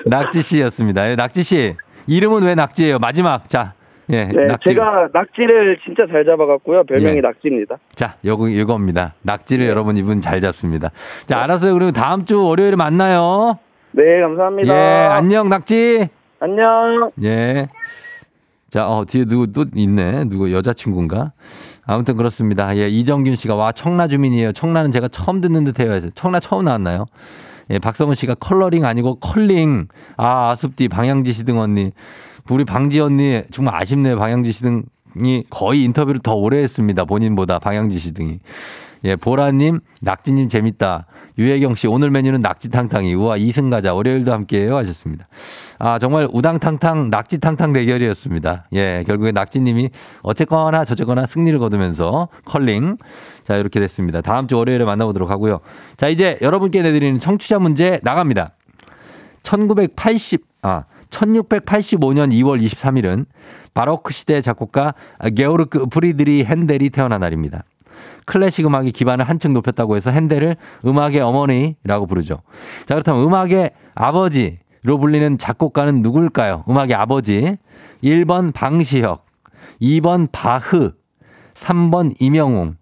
낙지 씨였습니다. 예, 낙지 씨, 이름은 왜 낙지예요? 마지막. 자, 예,
네,
낙지.
제가 낙지를 진짜 잘 잡아갖고요. 별명이
예.
낙지입니다.
자, 요거, 이겁니다. 낙지를
네.
여러분 이분 잘 잡습니다. 자, 알았어요. 그리고 다음 주 월요일에 만나요.
네, 감사합니다.
예, 안녕, 낙지.
안녕.
예. 자, 어, 뒤에 누구 또 있네. 누구 여자친구인가? 아무튼 그렇습니다. 예, 이정균 씨가 와, 청라 주민이에요. 청라는 제가 처음 듣는 듯 해요. 해서 청라 처음 나왔나요? 예, 박성은 씨가 컬러링 아니고 컬링. 아, 아숲디, 방향지 시등 언니. 우리 방지 언니 정말 아쉽네요. 방향지 시등이 거의 인터뷰를 더 오래 했습니다. 본인보다 방향지 시등이. 예, 보라님, 낙지님 재밌다. 유혜경 씨, 오늘 메뉴는 낙지탕탕이. 우와, 이승 가자. 월요일도 함께해요. 하셨습니다. 아, 정말 우당탕탕, 낙지탕탕 대결이었습니다. 예, 결국에 낙지님이 어쨌거나 저쨌거나 승리를 거두면서 컬링. 자, 이렇게 됐습니다. 다음 주 월요일에 만나보도록 하고요. 자, 이제 여러분께 내드리는 청취자 문제 나갑니다. 1980, 아, 1685년 2월 23일은 바로크 시대 작곡가 게오르크 프리드리히 헨델이 태어난 날입니다. 클래식 음악의 기반을 한층 높였다고 해서 헨델을 음악의 어머니라고 부르죠. 자, 그렇다면 음악의 아버지로 불리는 작곡가는 누굴까요? 음악의 아버지. 1번 방시혁, 2번 바흐, 3번 임영웅.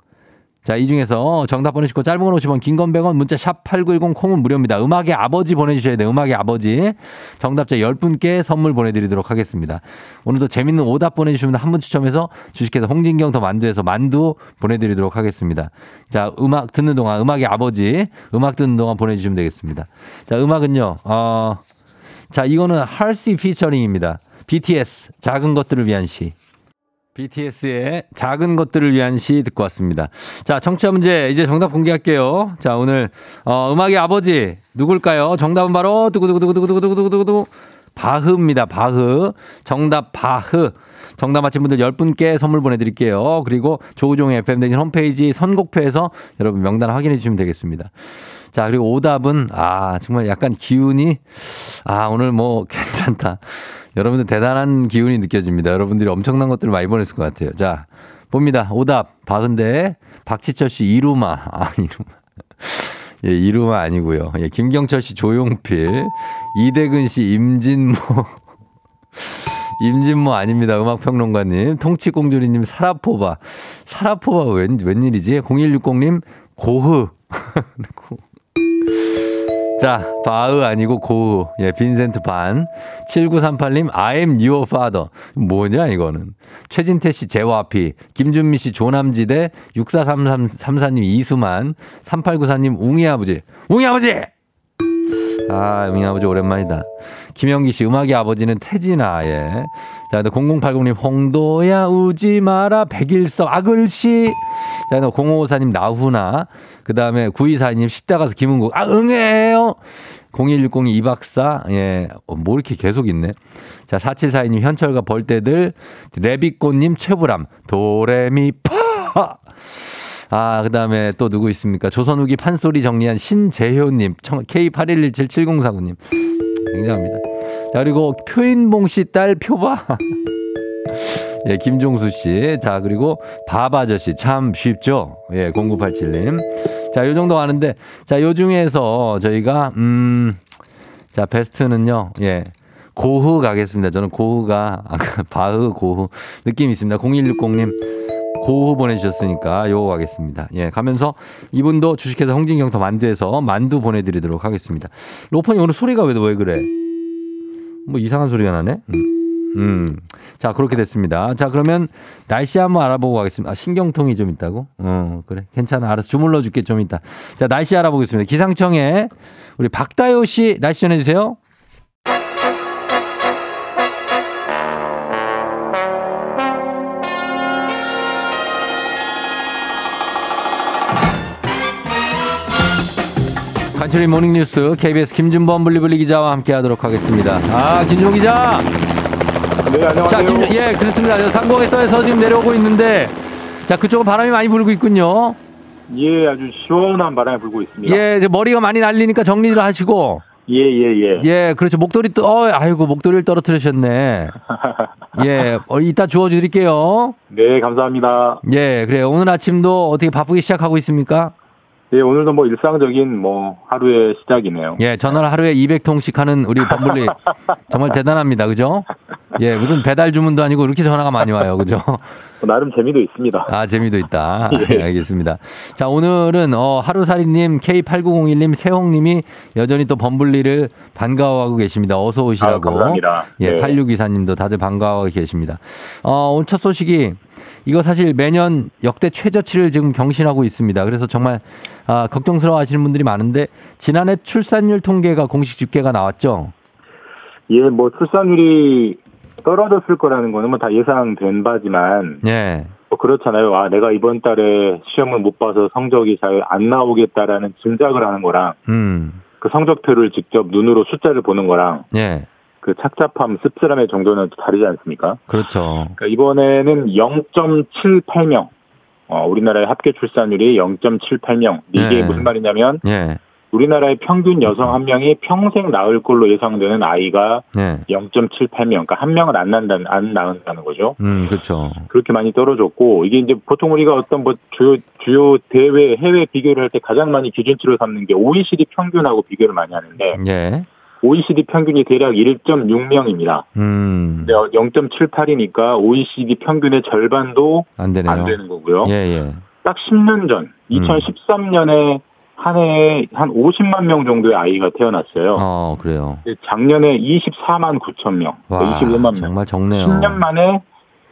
자, 이 중에서 정답 보내주시고 짧은 건 50원, 긴 건 100원, 문자 샵 8910 콩은 무료입니다. 음악의 아버지 보내주셔야 돼요. 음악의 아버지. 정답자 10분께 선물 보내드리도록 하겠습니다. 오늘도 재밌는 오답 보내주시면 한 분 추첨해서 주식회사 홍진경 더 만두에서 만두 보내드리도록 하겠습니다. 자, 음악 듣는 동안 음악의 아버지, 음악 듣는 동안 보내주시면 되겠습니다. 자, 음악은요, 어, 자, 이거는 할시 피처링입니다. BTS, 작은 것들을 위한 시. BTS의 작은 것들을 위한 시 듣고 왔습니다. 자, 청취자 문제 이제 정답 공개할게요. 자, 오늘 어, 음악의 아버지 누굴까요? 정답은 바로 두구두구두구두구두구두구두구 바흐입니다. 바흐. 정답 바흐. 정답 맞힌 분들 10분께 선물 보내드릴게요. 그리고 조우종의 FM대진 홈페이지 선곡표에서 여러분 명단 확인해 주시면 되겠습니다. 자, 그리고 오답은, 아, 정말 약간 기운이, 아, 오늘 뭐 [LAUGHS] 괜찮다. 여러분들 대단한 기운이 느껴집니다. 여러분들이 엄청난 것들을 많이 보냈을 것 같아요. 자, 봅니다. 오답, 박은대, 박지철 씨, 이루마. 아, 이루마. [LAUGHS] 예, 이루마 아니고요. 예, 김경철 씨, 조용필, 이대근 씨, 임진모. [LAUGHS] 임진모 아닙니다. 음악평론가님. 통치공주리님, 사라포바. 사라포바 웬, 웬일이지? 0160님, 고흐. [LAUGHS] 자, 바흐 아니고 고흐. 예, 빈센트 반. 7938님, I am your father. 뭐냐, 이거는. 최진태 씨, 제와피. 김준미 씨, 조남지대. 643334님, 이수만. 3894님, 웅이 아버지. 웅이 아버지! 아, 웅이 아버지 오랜만이다. 김영기 씨, 음악의 아버지는 태진아, 예. 자, 0080님, 홍도야, 우지 마라, 백일섭, 아글씨. 자, 0554님, 나훈아. 그 다음에 9242님, 십대 가서 김은국, 아, 응해요! 0160님, 이박사, 예, 어, 뭐 이렇게 계속 있네. 자, 4742님, 현철과 벌떼들, 레비꽃님, 최불암, 도레미파! 아, 그 다음에 또 누구 있습니까? 조선후기 판소리 정리한 신재효님, K81177049님. 굉장합니다. 자, 그리고 표인봉 씨 딸 표바. 예, 김종수 씨. 자, 그리고 밥 아저씨. 참 쉽죠? 예, 0987님. 자, 요 정도 가는데, 자, 요 중에서 저희가, 음, 자, 베스트는요, 예. 고흐 가겠습니다. 저는 고흐가, 아까 [LAUGHS] 바흐, 고흐. 느낌 있습니다. 0160님. 고흐 보내주셨으니까 요거 가겠습니다. 예, 가면서 이분도 주식회사 홍진경 더 만두에서 만두 보내드리도록 하겠습니다. 로퍼니 오늘 소리가 왜, 왜 그래? 뭐 이상한 소리가 나네? 음. 음. 자, 그렇게 됐습니다. 자, 그러면 날씨 한번 알아보고 가겠습니다. 아, 신경통이 좀 있다고? 어, 그래. 괜찮아. 알아서 주물러 줄게 좀 있다. 자, 날씨 알아보겠습니다. 기상청에 우리 박다요 씨 날씨 전해 주세요. 간추린 모닝뉴스 KBS 김준범 블리블리 기자와 함께하도록 하겠습니다. 아 김준호 기자.
네, 안녕하세요.
자, 김, 예, 그렇습니다. 저 상공에 떠서 지금 내려오고 있는데, 자, 그쪽은 바람이 많이 불고 있군요.
예, 아주 시원한 바람이 불고 있습니다.
예, 이제 머리가 많이 날리니까 정리를 하시고,
예, 예, 예.
예, 그렇죠. 목도리 또, 어, 아이고, 목도리를 떨어뜨리셨네. [LAUGHS] 예, 어, 이따 주워드릴게요.
네, 감사합니다.
예, 그래요. 오늘 아침도 어떻게 바쁘게 시작하고 있습니까?
예, 오늘도 뭐 일상적인 뭐 하루의 시작이네요.
예, 전화를 하루에 200통씩 하는 우리 범블리 [LAUGHS] 정말 대단합니다. 그죠? 예, 무슨 배달 주문도 아니고 이렇게 전화가 많이 와요. 그죠?
뭐 나름 재미도 있습니다.
아, 재미도 있다. [LAUGHS]
예.
알겠습니다. 자, 오늘은 어, 하루살이님, K8901님, 세홍님이 여전히 또 범블리를 반가워하고 계십니다. 어서 오시라고.
아유, 감사합니다.
예,
네.
8624님도 다들 반가워하고 계십니다. 어, 오늘 첫 소식이 이거 사실 매년 역대 최저치를 지금 경신하고 있습니다. 그래서 정말 아, 걱정스러워 하시는 분들이 많은데 지난해 출산율 통계가 공식 집계가 나왔죠.
예, 뭐 출산율이 떨어졌을 거라는 거는 뭐 다 예상된 바지만
예.
뭐 그렇잖아요. 아, 내가 이번 달에 시험을 못 봐서 성적이 잘 안 나오겠다라는 짐작을 하는 거랑
음.
그 성적표를 직접 눈으로 숫자를 보는 거랑
예.
그 착잡함, 씁쓸함의 정도는 또 다르지 않습니까?
그렇죠.
그러니까 이번에는 0.78명. 어, 우리나라의 합계 출산율이 0.78명. 이게
네.
무슨 말이냐면
예.
우리나라의 평균 여성 한 명이 평생 낳을 걸로 예상되는 아이가
예.
0.78명. 그러니까 한 명은 안 낳는다는 안 낳는다는 거죠.
음, 그렇죠.
그렇게 많이 떨어졌고 이게 이제 보통 우리가 어떤 뭐 주요 주요 대외 해외 비교를 할 때 가장 많이 기준치로 삼는 게 OECD 평균하고 비교를 많이 하는데
예.
OECD 평균이 대략 1.6명입니다.
음.
근데 0.78이니까 OECD 평균의 절반도
안 되네요.
안 되는 거고요.
예, 예.
딱 10년 전, 2013년에 한 해에 한 50만 명 정도의 아이가 태어났어요.
어, 그래요.
작년에 24만 9천 명,
와,
25만 명.
정말 적네요.
10년 만에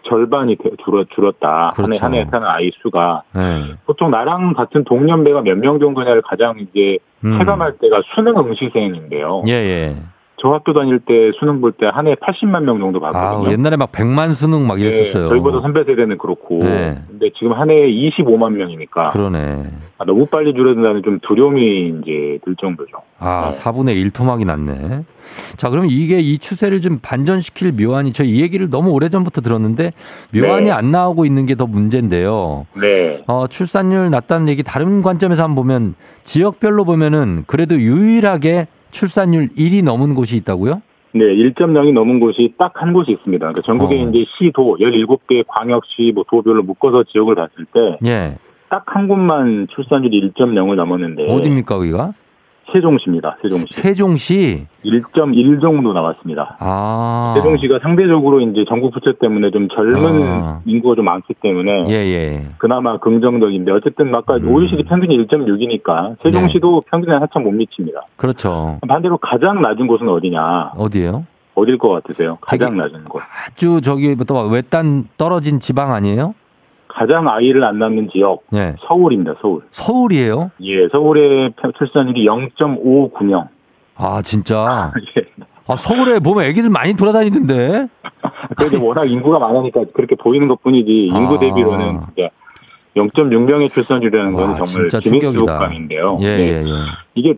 절반이 되- 줄어, 줄었다.
그렇죠.
한 해, 한해 태어난 아이 수가.
예.
보통 나랑 같은 동년배가 몇 명 정도냐를 가장 이제
음.
체감할 때가 수능 응시생인데요.
예, 예.
저 학교 다닐 때 수능 볼 때 한 해에 80만 명 정도
아,
봤거든요.
옛날에 막 100만 수능 막 이랬었어요.
예, 저희보다 선배 세대는 그렇고.
네.
근데 지금 한 해에 25만 명이니까.
그러네.
아, 너무 빨리 줄어든다는 좀 두려움이 이제 들 정도죠.
아, 4분의 1 토막이 났네. 자, 그럼 이게 이 추세를 좀 반전시킬 묘안이 저 이 얘기를 너무 오래전부터 들었는데 묘안이
네.
안 나오고 있는 게 더 문제인데요.
네.
어, 출산율 낮다는 얘기 다른 관점에서 한번 보면 지역별로 보면은 그래도 유일하게 출산율 1이 넘은 곳이 있다고요?
네, 1.0이 넘은 곳이 딱 한 곳이 있습니다. 그러니까 전국에
어.
이제 시도 17개 광역시 뭐 도별로 묶어서 지역을 봤을 때
예.
딱 한 곳만 출산율이 1.0을 넘었는데
어디입니까, 거기가?
세종시입니다. 세종시.
세종시.
1.1 정도 나왔습니다.
아.
세종시가 상대적으로 이제 전국 부채 때문에 좀 젊은
아.
인구가 좀 많기 때문에
예, 예.
그나마 긍정적인데 어쨌든 아까
음.
OECD 평균이 1.6이니까 세종시도 평균에 한참 못 미칩니다.
그렇죠.
반대로 가장 낮은 곳은 어디냐?
어디예요?
어딜 것 같으세요? 가장 낮은 곳.
아주 저기부터 막 외딴 떨어진 지방 아니에요?
가장 아이를 안 낳는 지역
예.
서울입니다. 서울.
서울이에요?
예, 서울의 평- 출산율이 0.59명.
아, 진짜. [LAUGHS]
예.
아, 서울에 보면 애기들 많이 돌아다니던데? [LAUGHS]
그래도 워낙 인구가 많으니까 그렇게 보이는 것 뿐이지 인구
아.
대비로는 진짜 0.6명의 출산율이라는 건
와,
정말
진짜
기내수
충격이다.
감인데요.
예,
네.
예, 예.
이게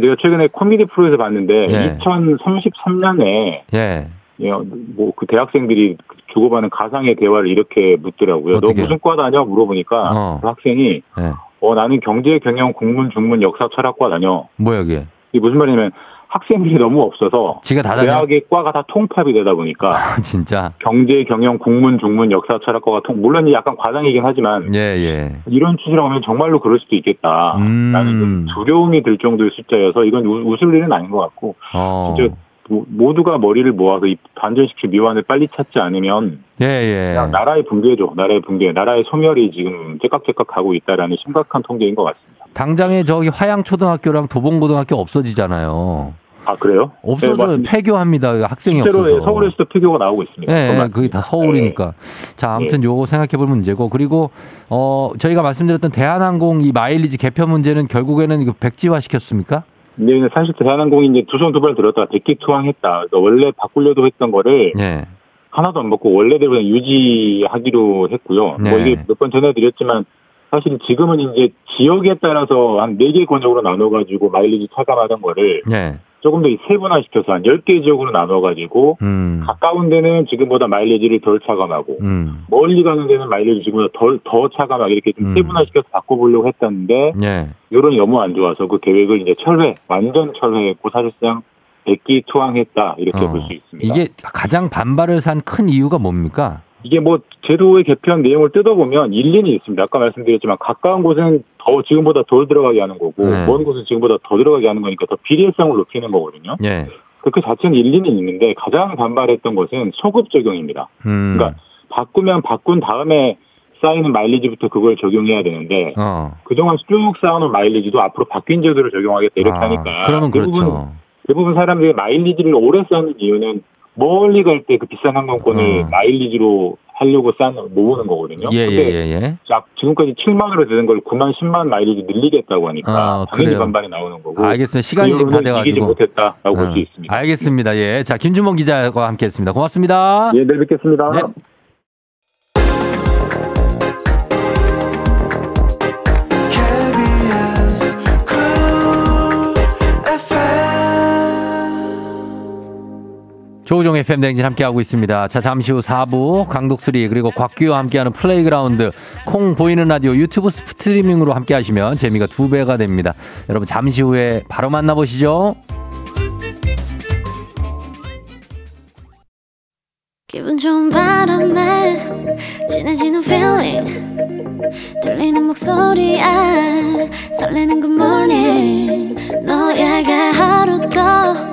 내가 최근에 코미디 프로에서 봤는데
예.
2033년에
예.
뭐 그 대학생들이 주고받는 가상의 대화를 이렇게 묻더라고요. 너 무슨 과 다녀? 물어보니까
어.
그 학생이
예.
어 나는 경제 경영 국문 중문 역사 철학과 다녀.
뭐야, 이게?
이게 무슨 말이냐면 학생들이 너무 없어서
지가 다 다녀?
대학의 과가 다 통합이 되다 보니까 [LAUGHS]
아, 진짜.
경제 경영 국문 중문 역사 철학과가 통 물론 이 약간 과장이긴 하지만
예, 예.
이런 추세로 가면 정말로 그럴 수도 있겠다.
음.
라는 좀 두려움이 들 정도의 숫자여서 이건 우- 웃을 일은 아닌 것 같고
어.
진짜 모- 모두가 머리를 모아서 이 반전시킬 미완을 빨리 찾지 않으면
예, 예.
그냥 나라의 붕괴죠. 나라의 붕괴, 나라의 소멸이 지금 째깍째깍 가고 있다라는 심각한 통계인 것 같습니다.
당장에 저기 화양초등학교랑 도봉고등학교 없어지잖아요.
아 그래요?
없어져
네, 맞-
폐교합니다. 학생이
실제로
없어서.
예, 서울에서도 폐교가 나오고 있습니다.
예,
그건
그게 다
맞습니다.
서울이니까. 자, 아무튼 요거 생각해 볼 문제고. 그리고, 어, 저희가 말씀드렸던 대한항공 이 마일리지 개편 문제는 결국에는 이거 백지화 시켰습니까?
네. 근데 사실 대한항공이 이제 두 손 두 발 들었다가 백기 투항했다. 그러니까 원래 바꾸려도 했던 거를
예.
하나도 안 바꾸고 원래대로 그냥 유지하기로 했고요.
네.
뭐 이게 몇 번 전해드렸지만 사실 지금은 이제 지역에 따라서 한 4개 권역으로 나눠가지고 마일리지 차감하던 거를
네.
조금 더 세분화시켜서 한 10개 지역으로 나눠가지고
음.
가까운 데는 지금보다 마일리지를 덜 차감하고
음.
멀리 가는 데는 마일리지 지금보다 덜, 더 차감하게 이렇게 좀
음.
세분화시켜서 바꿔보려고 했었는데
예.
여론이 너무 안 좋아서 그 계획을 이제 철회, 완전 철회했고 사실상 백기 투항했다 이렇게
어.
볼수 있습니다.
이게 가장 반발을 산 큰 이유가 뭡니까?
이게 뭐 제도의 개편 내용을 뜯어보면 일리는 있습니다. 아까 말씀드렸지만 가까운 곳은 더 지금보다 덜 들어가게 하는 거고
네.
먼 곳은 지금보다 더 들어가게 하는 거니까 더 비례성을 높이는 거거든요.
예.
그 자체는 일리는 있는데 가장 반발했던 것은 소급 적용입니다.
음.
그러니까 바꾸면 바꾼 다음에 쌓이는 마일리지부터 그걸 적용해야 되는데
어.
그동안 쭉 쌓아놓은 마일리지도 앞으로 바뀐 제도를 적용하겠다 이렇게
아,
하니까
그러면
대부분,
그렇죠.
대부분 사람들이 마일리지를 오래 쌓는 이유는 멀리 갈 때 그 비싼 항공권을
어.
마일리지로 하려고 쌓는 모으는 거거든요.
예, 예,
근데
예, 예.
자, 지금까지 7만 원으로 되는 걸 9만 10만 마일리지 늘리겠다고 하니까
아,
당연히
그래요.
반발이 나오는 거고.
알겠습니다. 시간이
그
지금 다
여론을 이기지
돼가지고.
못했다라고 볼
어.
수 있습니다.
알겠습니다. 예. 자, 김준범 기자와 함께 했습니다. 고맙습니다.
예, 내일 뵙겠습니다.
네. 조우종 FM 대행진 함께하고 있습니다. 자, 잠시 후 4부 강독수리 그리고 곽규와 함께하는 플레이그라운드 콩 보이는 라디오 유튜브 스트리밍으로 함께하시면 재미가 두 배가 됩니다. 여러분 잠시 후에 바로 만나보시죠.
기분 좋은 바람에 진해지는 feeling 들리는 목소리에 설레는 good morning 너에게 하루 더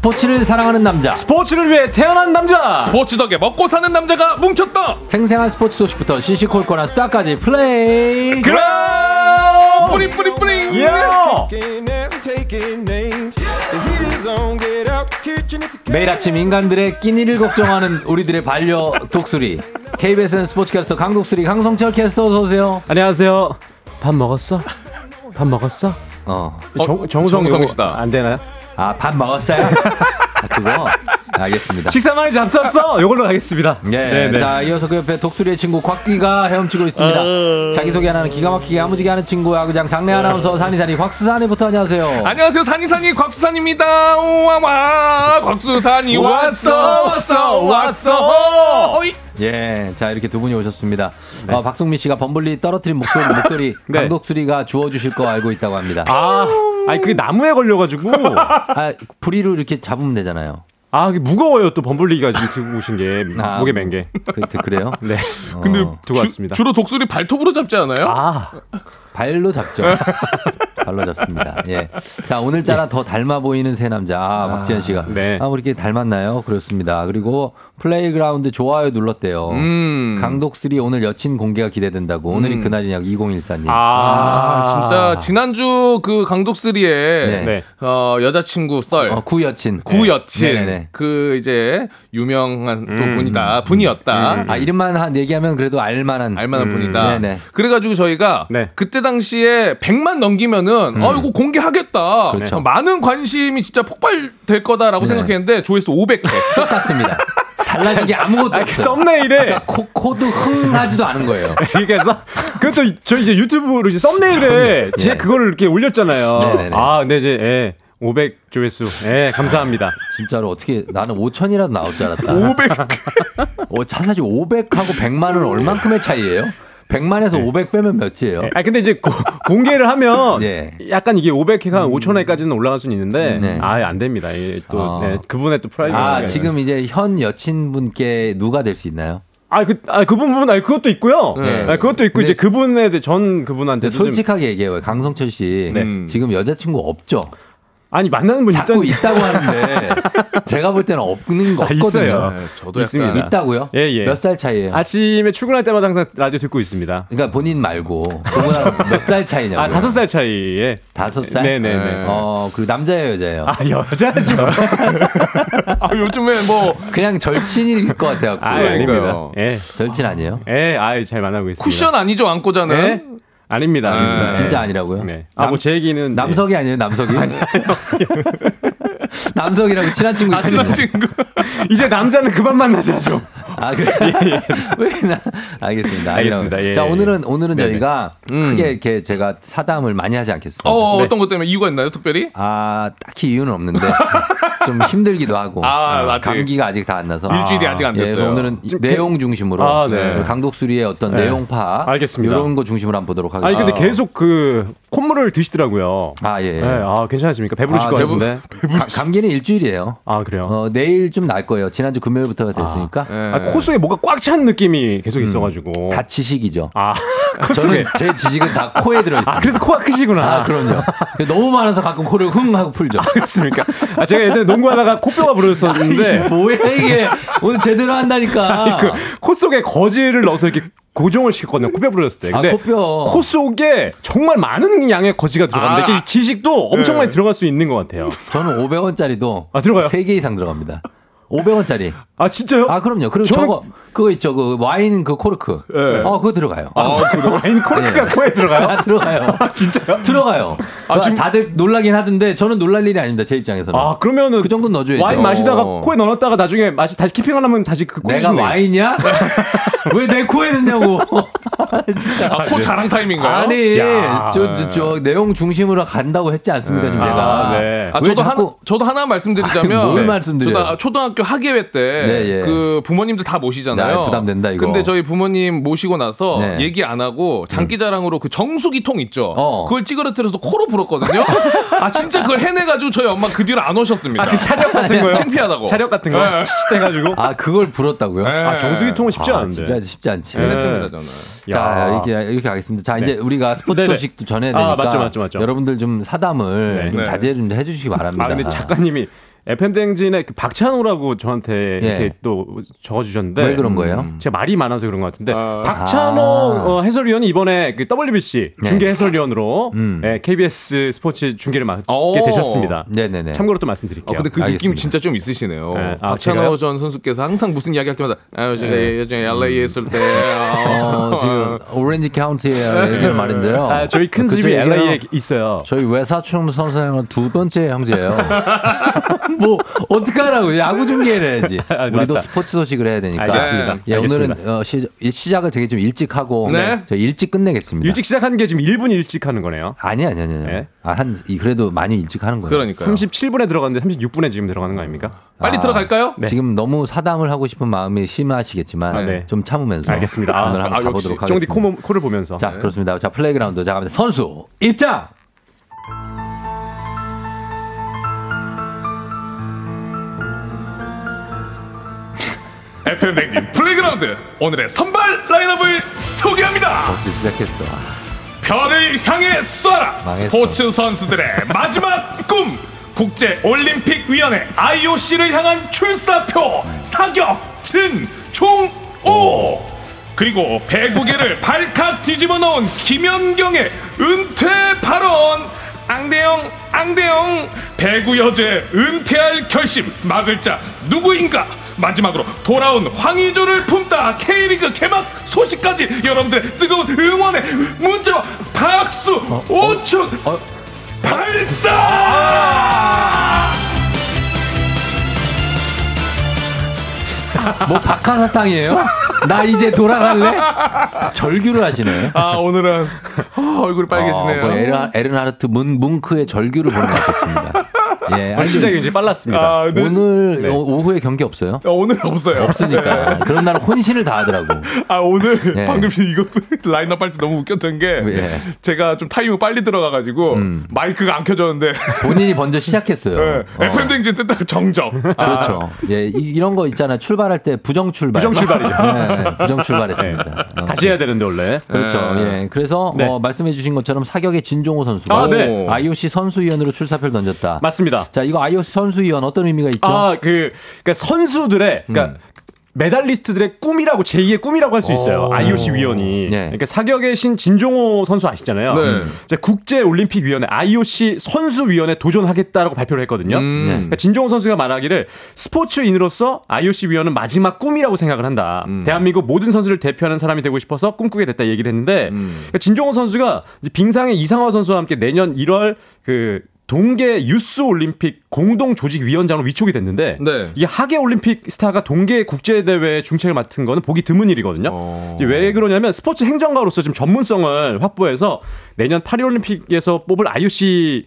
스포츠를 사랑하는 남자.
스포츠를 위해 태어난 남자.
스포츠 덕에 먹고 사는 남자가 뭉쳤다.
생생한 스포츠 소식부터 시시콜콜한 스타까지 플레이.
뿌리 뿌리 뿌리.
예.
매일 아침 인간들의 끼니를 걱정하는 우리들의 반려 독수리. KBS는 스포츠캐스터 강독수리 강성철 캐스터 어서 오세요.
안녕하세요. 밥 먹었어? 밥 먹었어?
어.
정, 정성
정성
요거
씨다.
안 되나요?
아, 밥 먹었어요? 아, [LAUGHS] 그거? 알겠습니다.
식사 많이 잡섰어? 이걸로 가겠습니다.
예.
네, 네.
자, 이어서 그 옆에 독수리의 친구 곽귀가 헤엄치고 있습니다. 자기소개 하나는 기가 막히게 야무지게 하는 친구 야구장 장내 아나운서 산이산이 곽수산이부터 안녕하세요.
안녕하세요 산이산이 곽수산입니다. 우와와 곽수산이 왔어 왔어 왔어. 어이.
예. 자, 이렇게 두 분이 오셨습니다. 어, 박승민 씨가 범블리 떨어뜨린 목소리, 목도리 [LAUGHS]
네.
강독수리가 주워주실 거 알고 있다고 합니다.
아, 아니 그게 나무에 걸려가지고
아, 부리로 이렇게 잡으면 되잖아요.
아, 이게 무거워요. 또 범블리가 지금 들고 오신 게
아,
목에 맨 게.
그, 그래요? [LAUGHS]
네.
근데
어,
두고 왔습니다.
주로 독수리 발톱으로 잡지 않아요?
아,
발로 잡죠. [LAUGHS] 발로 잡습니다. 예. 자, 오늘따라 더 닮아 보이는 새 남자. 아, 박지현 씨가.
네.
아, 우리 이렇게 닮았나요? 그렇습니다. 그리고 playground 좋아요 눌렀대요.
음.
강독수리 오늘 여친 공개가 기대된다고. 오늘이
음.
그날이냐고 2014님.
아, 진짜 지난주 그 강독수리에
네.
네.
어, 여자친구 썰
어, 구여친.
구 여친
네네네.
그 이제 유명한 또
음.
분이다 분이었다
아, 이름만 한 얘기하면 그래도 알만한.
알만한
음.
분이다.
네네.
그래가지고 저희가
네.
그때 당시에 100만 넘기면은 아 이거 공개하겠다.
음. 그렇죠.
어, 많은 관심이 진짜 폭발될 거다라고
네.
생각했는데 조회수 500회.
똑같습니다. 달라진 게 아무것도
아,
없어.
썸네일에
코, 코도 흥 하지도 않은 거예요. [LAUGHS]
그래서 그것도 저 이제 유튜브로 이제 썸네일에 제
예.
그거를 이렇게 올렸잖아요.
네네네.
아, 근데 이제 예. 500 조회수. 예, 감사합니다.
진짜로 어떻게 나는 5천이라도 나올 줄 알았다.
500.
어, 차 사실 500하고 100만은 얼만큼의 차이예요? 100만에서 500 빼면 몇이에요?
아 근데 이제 고, 공개를 하면 [LAUGHS]
예.
약간 이게 500회가 5천 회까지는 올라갈 수는 있는데
네.
아예 안 됩니다. 또
아.
네, 그분의 또 프라이버시가
아, 지금 이제 현 여친분께 누가 될 수 있나요?
아, 그, 아, 그분, 부분, 아니, 그것도 있고요.
네.
아, 그것도 있고, 이제 그분에 대해 전 그분한테 좀.
솔직하게 얘기해요. 강성철 씨.
네.
지금 여자친구 없죠?
아니 만나는 분
자꾸 있다고 하는데 [LAUGHS] 제가 볼 때는 없는 거
아,
없거든요.
있어요.
네, 저도
있습니다.
있다고요?
예, 예.
몇 살 차이예요?
아침에 출근할 때마다 항상 라디오 듣고 있습니다.
그러니까 본인 말고 그거랑 [LAUGHS] 몇 살 차이냐고.
아 다섯 살 차이에
다섯 살?
네네 네.
어, 그 남자예요, 여자예요?
아 여자지 뭐. [LAUGHS]
아, 요즘에 뭐
그냥 절친일 것 같아요.
아 아닙니다. 예,
절친 아니에요?
예, 아이 잘 만나고 있습니다.
쿠션 아니죠 안고 자는.
예? 아닙니다. 아닙니다.
네.
진짜 아니라고요?
네. 아뭐 제 얘기는
남석이 아니에요, 남석이? [LAUGHS] [LAUGHS] 남석이라고 친한 친구
아 친한. 친구. [LAUGHS]
이제 남자는 그만 만나자죠.
아, 그래. [LAUGHS] 왜 나, 알겠습니다.
알겠습니다. 예,
자,
예.
오늘은, 오늘은
네네.
저희가
음.
크게 이렇게 제가 사담을 많이 하지 않겠습니다.
어
네.
어떤 것 때문에 이유가 있나요 특별히?
아, 딱히 이유는 없는데 [LAUGHS] 좀 힘들기도 하고.
아, 아직.
감기가 아직 다 안 나서.
일주일이 아직 안
예,
됐어요.
그래서 오늘은
좀
내용 중심으로
아, 네.
우리 강독수리의 어떤
네.
내용 파악
알겠습니다.
이런 거 중심으로 한번 보도록 하겠습니다.
근데 계속 그 콧물을 드시더라고요.
아, 예.
네, 아 괜찮으십니까? 배부르실
아,
것
배부-
같은데.
가- 감기는 일주일이에요.
아 그래요.
어, 내일 좀 날 거예요. 지난주 금요일부터가 됐으니까.
예.
아, 코 속에 뭐가 꽉 찬 느낌이 계속 있어가지고.
다 지식이죠.
아, 코
저는
속에.
제 지식은 다 코에 들어있어요.
아, 그래서 코가 크시구나.
아, 그럼요. 너무 많아서 가끔 코를 흥 하고 풀죠.
그렇습니까? 아, 제가 예전에 농구하다가 코뼈가 부러졌었는데.
뭐야 이게 오늘 제대로 한다니까.
그, 코 속에 거즈를 넣어서 이렇게 고정을 시켰거든요. 코뼈 부러졌을 때.
아,
근데
코뼈.
코 속에 정말 많은 양의 거즈가 들어갑니다.
아.
지식도 엄청
네.
많이 들어갈 수 있는 것 같아요.
저는 500원짜리도
아, 들어가요?
3개 이상 들어갑니다. 500원짜리.
아, 진짜요?
아, 그럼요. 그리고
저는-
저거 그거 있죠. 그 와인 그 코르크.
네.
어, 그거 들어가요.
아, 그래요? 와인 코르크가
네.
코에 들어가요?
아, 들어가요.
진짜요?
들어가요.
아,
아,
지금-
다들 놀라긴 하던데 저는 놀랄 일이 아닙니다. 제 입장에서는.
아, 그러면은
그 정도는 넣어줘야죠.
와인 마시다가
어.
코에 넣어놨다가 나중에 맛이 다시 keeping하려면 다시 그 코에
내가
주면
와인이야? [LAUGHS] 왜 내 코에 넣냐고. [LAUGHS] 진짜.
아, 코 자랑 타임인가요?
아니,
야.
저, 저, 저 내용 중심으로 간다고 했지 않습니까, 지금 제가.
아, 네.
아,
왜
저도
자꾸-
하나 저도 하나 말씀드리자면
아니, 뭘
네.
말씀드려요?
저도 초등학교 학예회 때그
네, 예.
부모님들 다 모시잖아요.
네, 부담된다, 이거.
근데 저희 부모님 모시고 나서
네. 음.
얘기 안 하고 장기자랑으로 그 정수기 통 있죠.
어.
그걸 찌그러뜨려서 코로 불었거든요. [LAUGHS] 아 진짜 그걸 해내가지고 저희 엄마 그 뒤로 안 오셨습니다.
아, 그 차력 같은 거요?
창피하다고.
차력 같은 거?
네.
치 해가지고.
아, 그걸 불었다고요?
네.
아, 정수기통은 쉽지
아,
않은데.
진짜 쉽지 않지.
네.
해냈습니다 저는.
자,
야.
이렇게, 이렇게 하겠습니다. 자, 이제
네.
우리가 스포츠
네네.
소식도 전해야
아,
되니까.
맞죠, 맞죠, 맞죠.
여러분들 좀 사담을
네.
좀
네.
자제를 좀 해주시기 바랍니다.
아, 근데 작가님이 FM 댕진의 그 박찬호라고 저한테
예.
이렇게 또 적어주셨는데
왜 그런 거예요?
제가 말이 많아서 그런 것 같은데
아.
박찬호
아.
어, 해설위원이 이번에 그 WBC
네.
중계 해설위원으로
음.
예, KBS 스포츠 중계를 맡게
오.
되셨습니다.
네네네.
참고로 또 말씀드릴게요.
어, 근데 그 느낌
알겠습니다.
진짜 좀 있으시네요.
네. 아,
박찬호
제가요?
전 선수께서 항상 무슨 이야기 할 때마다 아, 제가 예전에 LA에 있을 때
어, 지금 오렌지 카운티에 얘기를 말인데요.
아, 저희 큰
그쪽
집이 LA에 있어요.
저희 외사촌 선생은 두 번째 형제예요. [LAUGHS] 뭐 어떡하라고 야구 중계를 해야지.
아,
우리도
맞다.
스포츠 소식을 해야 되니까.
알겠습니다.
예,
알겠습니다.
오늘은 어, 시, 시작을 되게 좀 일찍 하고
네.
저 일찍 끝내겠습니다.
일찍 시작한 게 지금 1분 일찍 하는 거네요.
아니 아니 아니. 아니.
네.
아, 한 이- 그래도 많이 일찍 하는 거예요.
그러니까요.
37분에 들어갔는데 36분에 지금 들어가는 거 아닙니까?
빨리
아,
들어갈까요?
네.
지금 너무 사담을 하고 싶은 마음이 심하시겠지만
아, 네.
좀 참으면서
알겠습니다. 아,
오늘 한번
아,
가보도록
역시
쫑디
하겠습니다.
코, 코를 보면서.
자 그렇습니다. 자 playground 자 갑니다. 선수 입장.
FM 뱅진 playground 오늘의 선발 라인업을 소개합니다.
벌써 시작했어.
별을 향해 쏴라
망했어.
스포츠 선수들의 마지막 꿈 국제 올림픽 위원회 IOC를 향한 출사표 사격 진총오 그리고 배구계를 발칵 뒤집어 놓은 김연경의 은퇴 발언 앙대영 앙대영. 배구 여제 은퇴할 결심. 막을 자 누구인가? 마지막으로 돌아온 황의조를 품다. K리그 개막 소식까지 여러분들의 뜨거운 응원의 문자와 박수 오축
어,
발사
뭐 박하사탕이에요? 나 이제 돌아갈래? 절규를 하시네.
아 오늘은 아, 얼굴이 빨개지네요
어, 뭐 에르, 에르하르트 문 뭉크의 절규를 보는 것 같습니다. 예,
어, 시작이 굉장히 빨랐습니다.
아, 네.
오늘
네.
오- 오후에 경기 없어요?
어, 오늘 없어요.
없으니까. 그런 날은 혼신을 다하더라고.
아 오늘
예.
방금 이거 [LAUGHS] 라인업 할 때 너무 웃겼던 게
예.
제가 좀 타이밍 빨리 들어가가지고 마이크가 안 켜졌는데
본인이 먼저 시작했어요.
예,
어.
FM 댕진 때 정정.
그렇죠. 예, 이, 런 거 있잖아요. 출발할 때 부정 출발.
부정 출발이죠.
네, 부정 출발했습니다. 어.
다시 해야 되는데 원래.
그렇죠. 예. 그래서
네.
어, 말씀해주신 것처럼 사격의 진종호 선수가
아, 네.
IOC 선수위원으로 출사표를 던졌다.
맞습니다.
자, 이거 IOC 선수위원 어떤 의미가 있죠?
아, 그, 그러니까 선수들의, 그러니까 메달리스트들의 꿈이라고 제2의 꿈이라고 할 수 있어요.
오.
IOC 위원이.
네.
그러니까 사격의 신 진종호 선수 아시잖아요.
네.
이제 국제 올림픽 위원회 IOC 선수 위원회 도전하겠다라고 발표를 했거든요.
음.
네.
그러니까 진종호 선수가 말하기를 스포츠인으로서 IOC 위원은 마지막 꿈이라고 생각을 한다. 대한민국 모든 선수를 대표하는 사람이 되고 싶어서 꿈꾸게 됐다 얘기를 했는데 그러니까 진종호 선수가 이제 빙상의 이상화 선수와 함께 내년 1월 그 동계 유스 올림픽 공동 조직 위원장으로 위촉이 됐는데
네.
이게 하계 올림픽 스타가 동계 국제 대회 중책을 맡은 거는 보기 드문 일이거든요. 이게 왜 그러냐면 스포츠 행정가로서 지금 전문성을 확보해서 내년 파리 올림픽에서 뽑을 IOC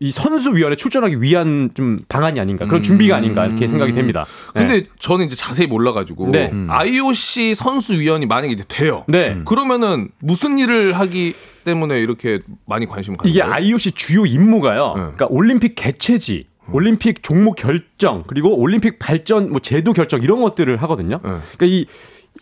이 선수 위원회 출전하기 위한 좀 방안이 아닌가 그런 준비가 아닌가 이렇게 생각이 됩니다.
근데
네.
저는 이제 자세히 몰라가지고
네.
IOC 선수 위원이 만약에 이제 돼요.
네.
그러면은 무슨 일을 하기 때문에 이렇게 많이 관심을 가지고
이게 IOC 주요 임무가요. 그러니까 올림픽 개최지, 올림픽 종목 결정, 그리고 올림픽 발전 뭐 제도 결정 이런 것들을 하거든요. 그러니까 이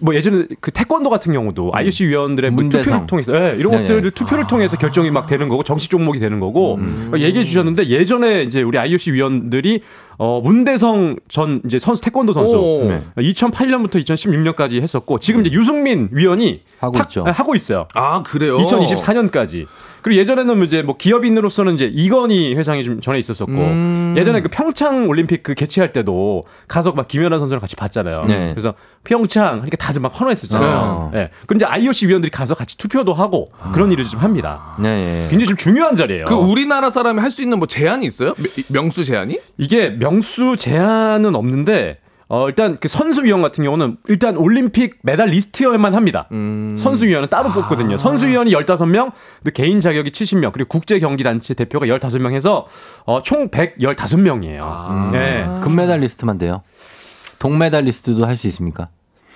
뭐 예전에 그 태권도 같은 경우도 IOC 위원들의 뭐. 투표를 통해서 예, 이런
네,
것들을
네.
투표를 통해서 결정이 막 되는 거고 정식 종목이 되는 거고 그러니까 얘기해 주셨는데 예전에 이제 우리 IOC 위원들이 어 문대성 전 이제 선수 태권도 선수
오.
네. 2008년부터 2016년까지 했었고 지금 이제 유승민 위원이
하고
탁-
있죠.
네, 하고 있어요.
아 그래요.
2024년까지. 그리고 예전에는 이제 뭐 기업인으로서는 이제 이건희 회장이 좀 전에 있었었고
음.
예전에 그 평창 올림픽 그 개최할 때도 가서 막 김연아 선수랑 같이 봤잖아요.
네.
그래서 평창 그러니까 다들 막 환호했었잖아요.
어.
예. 그럼 이제 IOC 위원들이 가서 같이 투표도 하고 그런 일을 좀 합니다.
네, 예.
굉장히 좀 중요한 자리예요.
그 우리나라 사람이 할 수 있는 뭐 제한이 있어요? 명- 명수 제한이?
이게 명수 제한은 없는데 어, 일단 그 선수위원 같은 경우는 일단 올림픽 메달 리스트여야만 합니다. 선수위원은 따로 뽑거든요. 선수위원이 15명, 또 개인 자격이 70명, 그리고 국제경기단체 대표가 15명 해서 어, 총 115명이에요. 네.
금메달 리스트만 돼요. 동메달 리스트도 할 수 있습니까?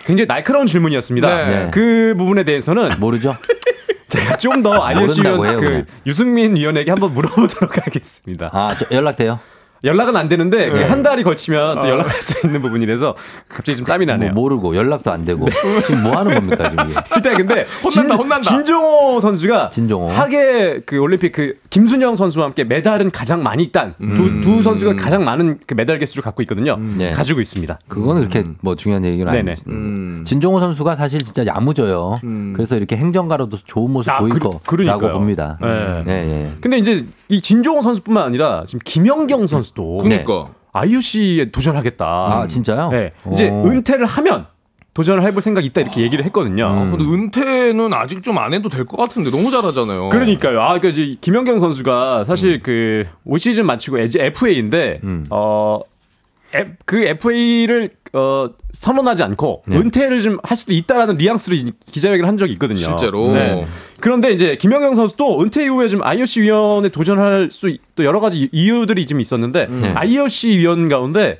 굉장히 날카로운 질문이었습니다.
네.
그 부분에 대해서는 [LAUGHS]
모르죠? [LAUGHS]
제가 좀 더 알려주시면
해요,
그
그냥.
유승민 위원에게 한번 물어보도록 하겠습니다.
아, 저 연락돼요?
연락은 안 되는데
네.
한 달이 걸치면 또 연락할 수 있는 부분이라서 갑자기 좀 땀이 나네요.
뭐 모르고 연락도 안 되고 지금 뭐 하는 겁니까 지금? [LAUGHS]
일단 근데 [LAUGHS]
혼난다, 혼난다.
진종호 선수가
진종호.
하계 그 올림픽 그 김순영 선수와 함께 메달은 가장 많이 딴 두두 선수가 가장 많은 그 메달 개수를 갖고 있거든요.
네.
가지고 있습니다.
그거는 그렇게 뭐 중요한 얘기는. 아니죠.
음.
진종호 선수가 사실 진짜 야무져요. 그래서 이렇게 행정가로도 좋은 모습
아,
보일
그-
거라고
그러니까요.
봅니다.
네.
네, 예.
근데 이제 이 진종호 선수뿐만 아니라 지금 김연경 선수 도
그러니까.
IOC에 도전하겠다.
아, 진짜요?
네. 이제
오.
은퇴를 하면 도전을 해볼 생각이 있다 이렇게 얘기를 했거든요.
아, 근데 은퇴는 아직 좀 안 해도 될 것 같은데 너무 잘하잖아요.
그러니까요. 아, 그 이제 김연경 선수가 사실 그올 시즌 마치고 이제 FA인데
음.
어. 그 FA를 어, 선언하지 않고
네.
은퇴를 좀 할 수도 있다라는 뉘앙스로 이- 기자회견을 한 적이 있거든요.
실제로.
네. 그런데 이제 김연경 선수도 은퇴 이후에 좀 IOC 위원에 도전할 수 또 여러 가지 이유들이 좀 있었는데
네.
IOC 위원 가운데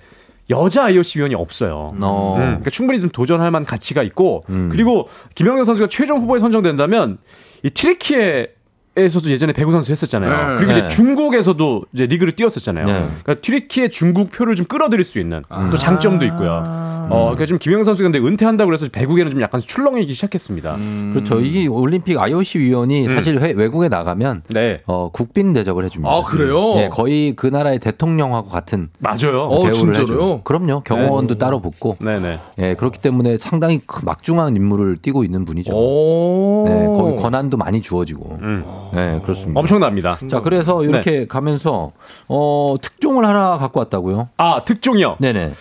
여자 IOC 위원이 없어요.
어.
음, 그러니까 충분히 좀 도전할 만한 가치가 있고
음.
그리고 김연경 선수가 최종 후보에 선정된다면 이 튀르키예에서도 예전에 배구 선수 했었잖아요.
네.
그리고
네.
이제 중국에서도 이제 리그를 뛰었었잖아요.
네.
그러니까 튀르키예 중국 표를 좀 끌어들일 수 있는 또 장점도 있고요. 어, 그러니까 좀 김연경 선수가 근데 은퇴한다고 그래서 배구에는 좀 약간 출렁이기 시작했습니다.
그렇죠. 이게 올림픽 IOC 위원이 사실 회- 외국에 나가면
네.
어, 국빈 대접을 해줍니다.
아, 그래요?
네, 거의 그 나라의 대통령하고 같은
맞아요.
어,
대우를
진짜로요?
해줘요. 그럼요. 경호원도 따로 붙고.
네네.
예, 그렇기 때문에 상당히 큰 막중한 임무를 띠고 있는 분이죠.
오.
네, 거기 권한도 많이 주어지고.
음.
네, 그렇습니다.
엄청납니다.
자, 그래서 이렇게 가면서 어, 특종을 하나 갖고 왔다고요?
아 특종이요.
네네.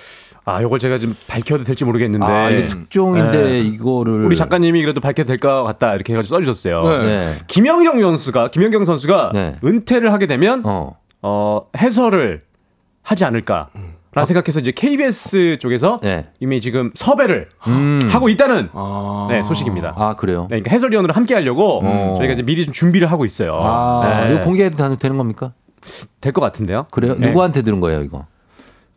아 이걸 제가 지금 밝혀도 될지 모르겠는데
아, 이거 특종인데
네.
이거를
우리 작가님이 그래도 밝혀도 될 것 같다 이렇게 해가지고 써주셨어요.
네.
네.
김연경 선수가 김연경 선수가
네.
은퇴를 하게 되면
어.
어, 해설을 하지 않을까. 라는 생각해서 이제 KBS 쪽에서
네.
이미 지금 섭외를
음.
하고 있다는
아.
네, 소식입니다.
아, 그래요?
네, 그러니까 해설위원으로 함께 하려고
어.
저희가 이제 미리 좀 준비를 하고 있어요.
아,
네.
이거 공개해도 되는 겁니까?
될 것 같은데요.
그래요?
네.
누구한테 들은 거예요, 이거?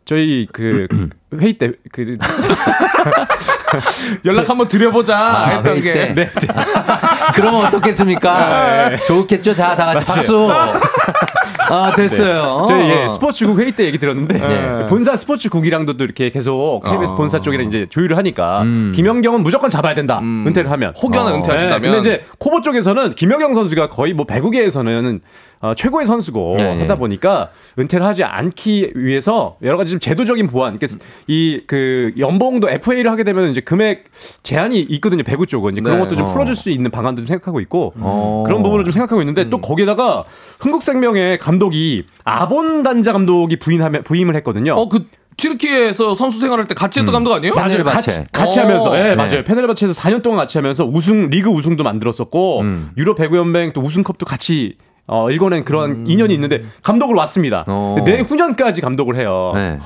저희 그 [CLEARS THROAT] 회의 때 그 [LAUGHS] [LAUGHS]
연락 한번 드려보자 했던
아, 회의
게.
때?
네. [LAUGHS]
그러면 어떻겠습니까? 좋겠죠? 자, 다 같이 박수. 아, 됐어요.
저희 예, 스포츠국 회의 때 얘기 들었는데
네.
본사 스포츠국이랑도 또 이렇게 계속 KBS
어.
본사 쪽이랑 이제 조율을 하니까
음.
김연경은 무조건 잡아야 된다 은퇴를 하면
혹여나
어.
은퇴하신다면.
네, 근데 이제 코보 쪽에서는 김연경 선수가 거의 뭐 배구계에서는 어, 최고의 선수고
네, 네.
하다 보니까 은퇴를 하지 않기 위해서 여러 가지 좀 제도적인 보완, 이 그 연봉도 FA를 하게 되면 이제 금액 제한이 있거든요 배구 쪽은 이제 그런
네.
것도 좀
어.
풀어줄 수 있는 방안도 좀 생각하고 있고
어.
그런 부분을 좀 생각하고 있는데
음.
또 거기에다가 흥국생명의 감독이 아본 단자 감독이 부인하면 부임을 했거든요.
어, 그 튀르키에서 선수 생활할 때 같이 했던 감독 아니에요?
맞아요. 같이, 같이
어.
하면서, 예,
네.
맞아요. 페네르바체에서 4년 동안 같이 하면서 우승, 리그 우승도 만들었었고,
음.
유럽 배구 연맹 또 우승컵도 같이 어, 읽어낸 그런 인연이 있는데, 감독을 왔습니다.
어.
내후년까지 감독을 해요.
네.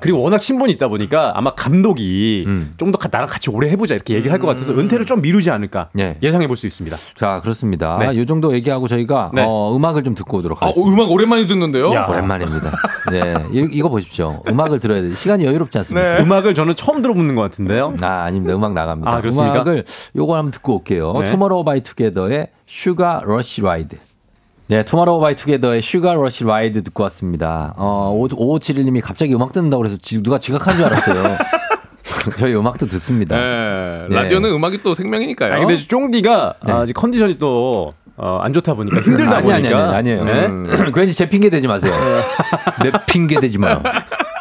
그리고 워낙 친분이 있다 보니까 아마 감독이
음.
좀더 나랑 같이 오래 해보자 이렇게 얘기를 할 것 같아서 은퇴를 좀 미루지 않을까
네.
예상해 볼 수 있습니다.
자, 그렇습니다.
네.
이 정도 얘기하고 저희가
네.
어, 음악을 좀 듣고 오도록
아,
하겠습니다.
음악 오랜만에 듣는데요.
야.
오랜만입니다. 네. 이, 이거 보십시오. 음악을 들어야 돼. 시간이 여유롭지 않습니까?
음악을 저는 처음 들어보는 것 같은데요.
아, 아닙니다. 음악 나갑니다.
아, 그렇습니까?
음악을 요거 한번 듣고 올게요.
네.
투모로우바이투게더의 Sugar Rush Ride. 네, 투모로우바이투게더의 Sugar Rush Ride 듣고 왔습니다. 어, 5571님이 갑자기 음악 듣는다고 그래서 지- 누가 지각한 줄 알았어요. [LAUGHS] 저희 음악도 듣습니다.
네,
네.
라디오는 음악이 또 생명이니까요.
아니, 근데 쫑디가
네.
아직 컨디션이 또 어, 안 좋다 보니까 힘들다
아니, 아니,
보니까
아니, 아니에요.
네?
음. [CLEARS THROAT] 괜히 제 핑계 대지 마세요. [LAUGHS] 내 핑계 대지 마.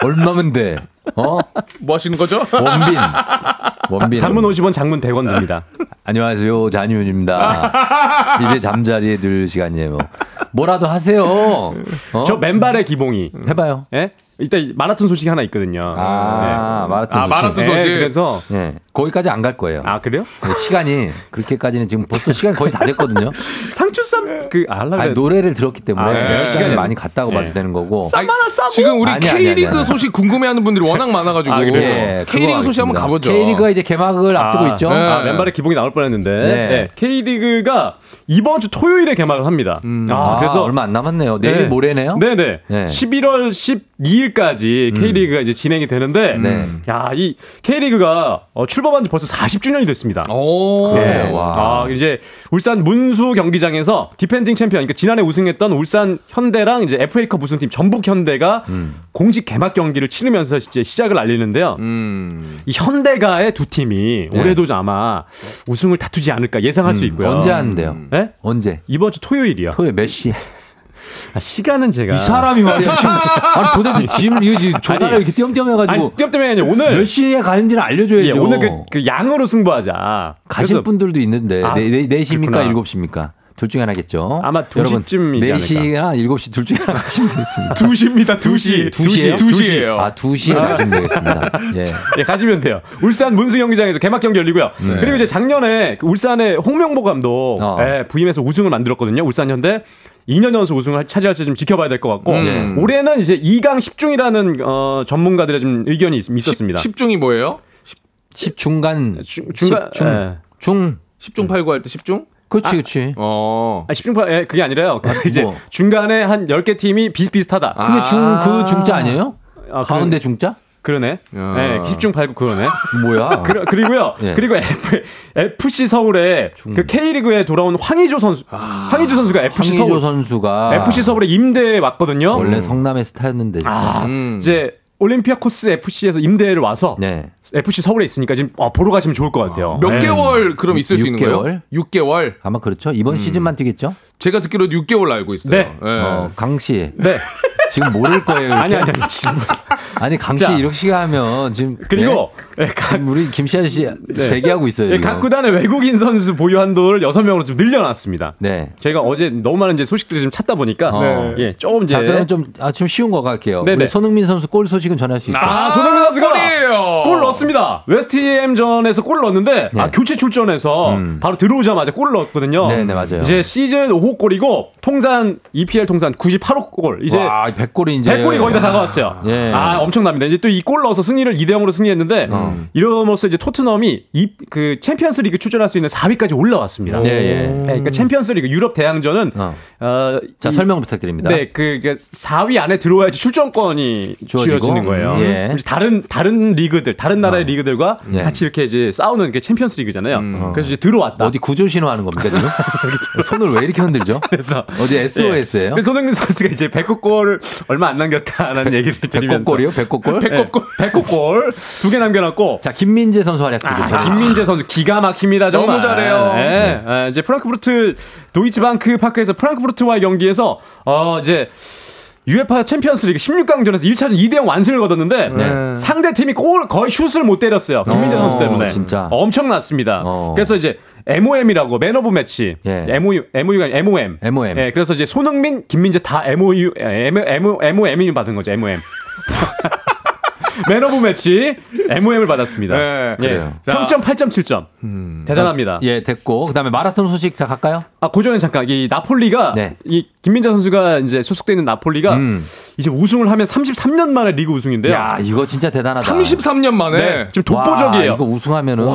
얼마면 돼? 어?
뭐 하시는 거죠?
원빈. 원빈.
단문 50원, 장문 100원 듭니다.
안녕하세요. 잔유윤입니다. 이제 잠자리에 들 시간이에요. 뭐라도 하세요. 어?
저 맨발의 기봉이.
해봐요.
예? 이따 마라톤 소식이 하나 있거든요.
아, 마라톤
아, 마라톤
네.
소식.
네, 그래서
예. 거기까지 안 갈 거예요.
아 그래요?
네, 시간이 그렇게까지는 지금 벌써 시간 거의 다 됐거든요. [LAUGHS]
상추쌈 그 알라
아니, 노래를 들었기 때문에
아, 네.
시간이
네.
많이 갔다고
네.
봐도 되는 거고.
아니, 지금 우리
아니,
K리그
아니, 아니.
소식 궁금해 하는 분들이 워낙 많아 가지고
아, 그래요?
예,
K리그 소식 한번
알겠습니다.
가보죠.
K리그가 이제 개막을 앞두고 있죠.
네.
아, 맨발의 기봉이 나올 뻔했는데
네.
네. K리그가 이번 주 토요일에 개막을 합니다.
아,
아, 그래서
얼마 안 남았네요. 내일
네.
모레네요.
네네.
네.
11월 12일까지 K리그가 이제 진행이 되는데,
네.
야, 이 K리그가 어, 출범한 지 벌써 40주년이 됐습니다.
오.
네,
네.
와.
아, 이제 울산 문수 경기장에서 디펜딩 챔피언, 그러니까 지난해 우승했던 울산 현대랑 이제 FA컵 우승팀 전북 현대가
음.
공식 개막 경기를 치르면서 이제 시작을 알리는데요.
음.
이 현대가의 두 팀이
네.
올해도 아마 우승을 다투지 않을까 예상할 수 있고요.
언제 하는데요?
네?
언제?
이번 주 토요일이요.
토요일 몇 시?
아, 시간은 제가
이 사람이 말이야 지금 아니 도대체 지금 이거 조사를 이렇게 띄엄띄엄 해가지고
아니, 띄엄띄엄이 아니라 오늘
몇 시에 가는지는 알려줘야죠.
예, 오늘 그, 그 양으로 승부하자.
가실
그래서
분들도 있는데
아,
네, 네, 4시입니까
그렇구나.
7시입니까? 둘 중에 하나겠죠.
아마 두
여러분,
시쯤이지
4시나 7시 둘 중에 하나 가시면 되겠습니다.
2시입니다. 2시.
2시예요?
2시예요.
아, 2시에 가시면 되겠습니다. 예. [LAUGHS]
예, 가시면 돼요. 울산 문수 경기장에서 개막 경기 열리고요. 그리고 이제 작년에 그 울산의 홍명보 감독
어.
예, 부임해서 우승을 만들었거든요. 울산 현대 2년 연속 우승을 차지할지 좀 지켜봐야 될 것 같고
음.
올해는 이제 2강 10중이라는 어, 전문가들의 좀 의견이 있, 있었습니다.
10, 중이 뭐예요?
10 중간
중, 중간
10 중.
예.
중.
10중 8구 할 때 10중?
그렇지, 그렇지.
어.
아, 10중 8, 예, 그게 아니라요. [LAUGHS] 이제
뭐.
중간에 한 10개 팀이 비슷비슷하다.
아.
그게 중 그 중자 아니에요?
아,
가운데 중자?
그러네.
야.
네, 10중 8구 그러네.
뭐야? [LAUGHS]
그, 그리고요.
예.
그리고 F, FC 서울에 그 K리그에 돌아온 황의조 선수. 황의조 선수가 FC
황의조
서울
선수가
FC 서울에 임대에 왔거든요.
원래 성남의 스타였는데 진짜.
아,
음.
이제 올림피아코스 FC에서 임대를 와서
네.
FC 서울에 있으니까 지금 어, 보러 가시면 좋을 것 같아요.
몇
네.
개월 그럼 있을 수 있는
6개월?
거예요? 6개월.
아마 그렇죠. 이번 시즌만 뛰겠죠?
제가 듣기로 6개월 알고 있어요.
네.
어, 강 씨.
네.
지금 모를 거예요. 이렇게.
아니 아니 아니. 지금.
아니 강씨
자.
이렇게 하면 지금
그리고 예,
네?
각,
지금 우리 김씨 아저씨 대기하고 있어요.
예,
지금.
각 구단의 외국인 선수 보유 한도를 6명으로 좀 늘려놨습니다.
네.
저희가 어제 너무 많은 이제 소식들을 좀 찾다 보니까
네.
예, 조금 이제
자, 그럼 좀, 아, 좀 쉬운 거 갈게요.
네네.
우리 손흥민 선수 골 소식은 전할 수 있죠.
아, 손흥민 선수가
골이에요.
골 넣었습니다. 웨스트햄전에서 골을 넣었는데 아, 교체 출전해서 바로 들어오자마자 골을 넣었거든요.
네, 네, 맞아요.
이제 시즌 5호 골이고 통산 EPL 통산 98호 골. 이제
와, 100골이 이제
100골이 거의 다 다가왔어요.
예.
아, 엄청납니다. 이제 또 이 골 넣어서 승리를 2대 0으로 승리했는데 이러면서 이제 토트넘이 이 그 챔피언스 리그 출전할 수 있는 4위까지 올라왔습니다.
예, 예.
네, 그러니까 챔피언스 리그 유럽 대항전은 어,
자,
이-
설명 부탁드립니다.
네, 그 4위 안에 들어와야지 출전권이
주어지고.
주어지는 거예요.
예.
이제 다른 다른 리그들, 다른 나라의 리그들과
예.
같이 이렇게 이제 싸우는 게 챔피언스 리그잖아요. 그래서 이제 들어왔다.
어디 구조 신호하는 겁니까 지금? [LAUGHS] 손을 왜 이렇게 흔들죠?
그래서
어디 SOS예요?
그래서 손흥민 선수가 이제 100골 얼마 안 남겼다라는 얘기를 드리면서
100골이요? 100골?
100골 100골 두 개 남겨놨고
자 김민재 선수 활약 좀
아,
좀
김민재 선수 기가 막힙니다 정말.
너무 잘해요.
네. 네. 이제 프랑크푸르트 도이치방크 파크에서 프랑크푸르트와의 경기에서 어 이제 UEFA 챔피언스리그 16강전에서 1차전 2대 0 완승을 거뒀는데
네.
상대 팀이 골 거의 슛을 못 때렸어요. 김민재
어,
선수 때문에.
진짜.
엄청났습니다.
어.
그래서 이제 MOM이라고 man of match.
예.
MOU MOU가 아니라 MOM.
MOM.
예, 그래서 이제 손흥민, 김민재 다 MOU MOM이 받은 거죠. MOM. [LAUGHS] man of match MOM을 받았습니다.
네.
예. 평점 8.7점. 대단합니다.
예 됐고 그다음에 마라톤 소식 자 갈까요?
아, 그 전에 잠깐 이 나폴리가
네.
이 김민재 선수가 이제 소속돼 있는 나폴리가
음.
이제 우승을 하면 33년 만에 리그 우승인데요.
야 이거 진짜 대단하다.
33년 만에
네, 지금
와,
독보적이에요.
이거 우승하면은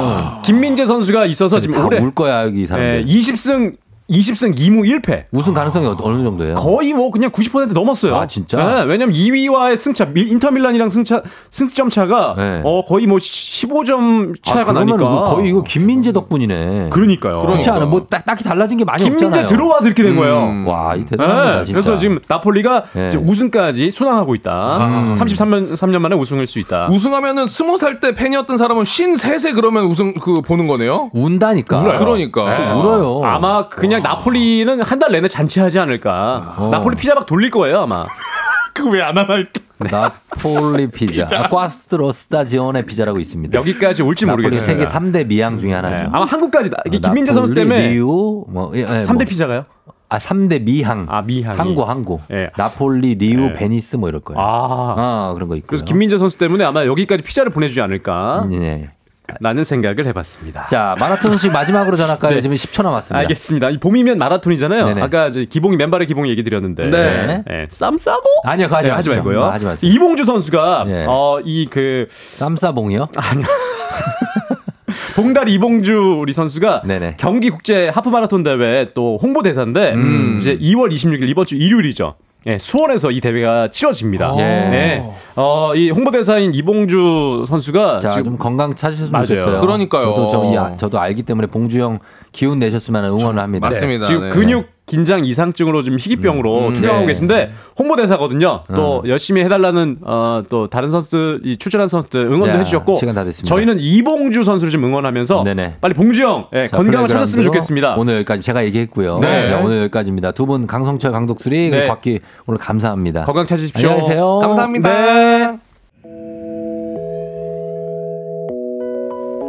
김민재 선수가 있어서 지금 올해
다울 거야 여기 이 사람들.
예, 20승 20승 2무 1패.
우승 가능성이 어- 어느 정도예요?
거의 뭐 그냥 90% 넘었어요.
아, 진짜?
네, 왜냐면 2위와의 승차, 밀- 인터밀란이랑 승차, 승점 차가
네.
어, 거의 뭐 15점 차이가
아,
나니까.
이거 거의 이거 김민재 덕분이네.
그러니까요.
그렇지 않아? 뭐 딱, 딱히 달라진 게 많이
김민재
없잖아요.
들어와서 이렇게 된 거예요.
와, 이 대단하다
네,
진짜.
그래서 지금 나폴리가
네.
이제 우승까지 순항하고 있다. 33년 3년 만에 우승할 수 있다.
우승하면은 스무 살때 팬이었던 사람은 쉰 셋에 그러면 우승 그 보는 거네요.
운다니까.
그러니까.
울어요.
아마 그냥 나폴리는 한 달 내내 잔치하지 않을까.
어.
나폴리 피자박 돌릴 거예요 아마. [LAUGHS]
그 왜 안 하나 했다.
나폴리 피자. 아, 꽈스트로 스타지온의 피자라고 있습니다.
여기까지 올지 모르겠어요.
세계 3대 미항 중에 하나죠.
네, 아마 한국까지 나- 이게
어,
김민재 선수 때문에
리우 뭐 예, 예,
3대
뭐.
피자가요?
아, 3대 미항.
아 미항.
항구 항구.
예.
나폴리, 리우,
예.
베니스 뭐 이럴 거예요.
아.
아, 그런 거 있고.
그래서 김민재 선수 때문에 아마 여기까지 피자를 보내주지 않을까.
네.
라는 생각을 해봤습니다.
자, 마라톤 소식 마지막으로 전할까요? [LAUGHS]
네.
지금 10초 남았습니다.
알겠습니다. 이 봄이면 마라톤이잖아요.
네네.
아까 이제 기봉이 맨발의 기봉이 얘기 드렸는데,
네.
네, 쌈 싸고
아니요, 하지
네, 하지. 말고요.
아, 하지 마세요.
이봉주 선수가
네.
어이 그
쌈싸봉이요?
아니요. [LAUGHS] 봉다리 이봉주 우리 선수가
네네.
경기 국제 하프 마라톤 대회 또 홍보 대사인데
음.
이제 2월 26일 이번 주 일요일이죠. 예, 수원에서 이 대회가 치러집니다.
예.
네. 어, 이 홍보 대사인 이봉주 선수가
자,
지금
좀 건강 찾으셨으면
맞아요.
좋겠어요.
그러니까요.
저도 좀, 이 아- 저도 알기 때문에 봉주 형 기운 내셨으면 응원을 합니다.
맞습니다.
지금
네.
근육 긴장 이상증으로 지금 희귀병으로 투병하고
네.
계신데 홍보대사거든요. 또 열심히 해달라는 어, 또 다른 선수들 이 출전한 선수들 응원도
자,
해주셨고
시간 다 됐습니다.
저희는 이봉주 선수를 좀 응원하면서
네네.
빨리 봉주 형 예,
자,
건강을 찾았으면 좋겠습니다.
오늘 여기까지 제가 얘기했고요.
네.
네, 오늘 여기까지입니다. 두 분 강성철, 강독수리,
네.
곽기 오늘 감사합니다.
건강 찾으십시오.
안녕히 계세요.
감사합니다.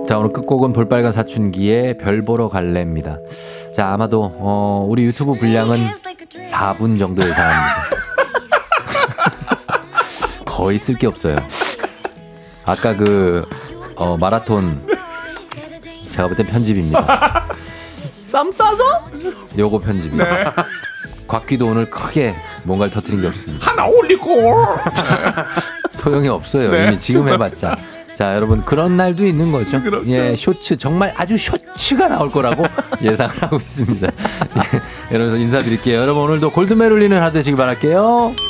자, 오늘 끝곡은 볼빨간 사춘기의 별 보러 갈래입니다. 자, 아마도 어, 우리 유튜브 분량은 4분 정도 예상합니다. 거의 쓸 게 없어요. 아까 그 어, 마라톤 제가 볼 땐 편집입니다.
쌈 싸서
요거 편집이요. 곽기도 오늘 크게 뭔가를 터뜨린 게 없습니다.
하나 올리고. [LAUGHS]
소용이 없어요.
네,
이미 지금
죄송합니다.
해봤자. 자, 여러분 그런 날도 있는 거죠.
그렇죠.
예, 쇼츠 정말 아주 쇼츠가 나올 거라고 [LAUGHS] 예상을 하고 있습니다. 예, 여러분 인사드릴게요. 여러분 오늘도 골든벨 울리는 하루 되시길 바랄게요.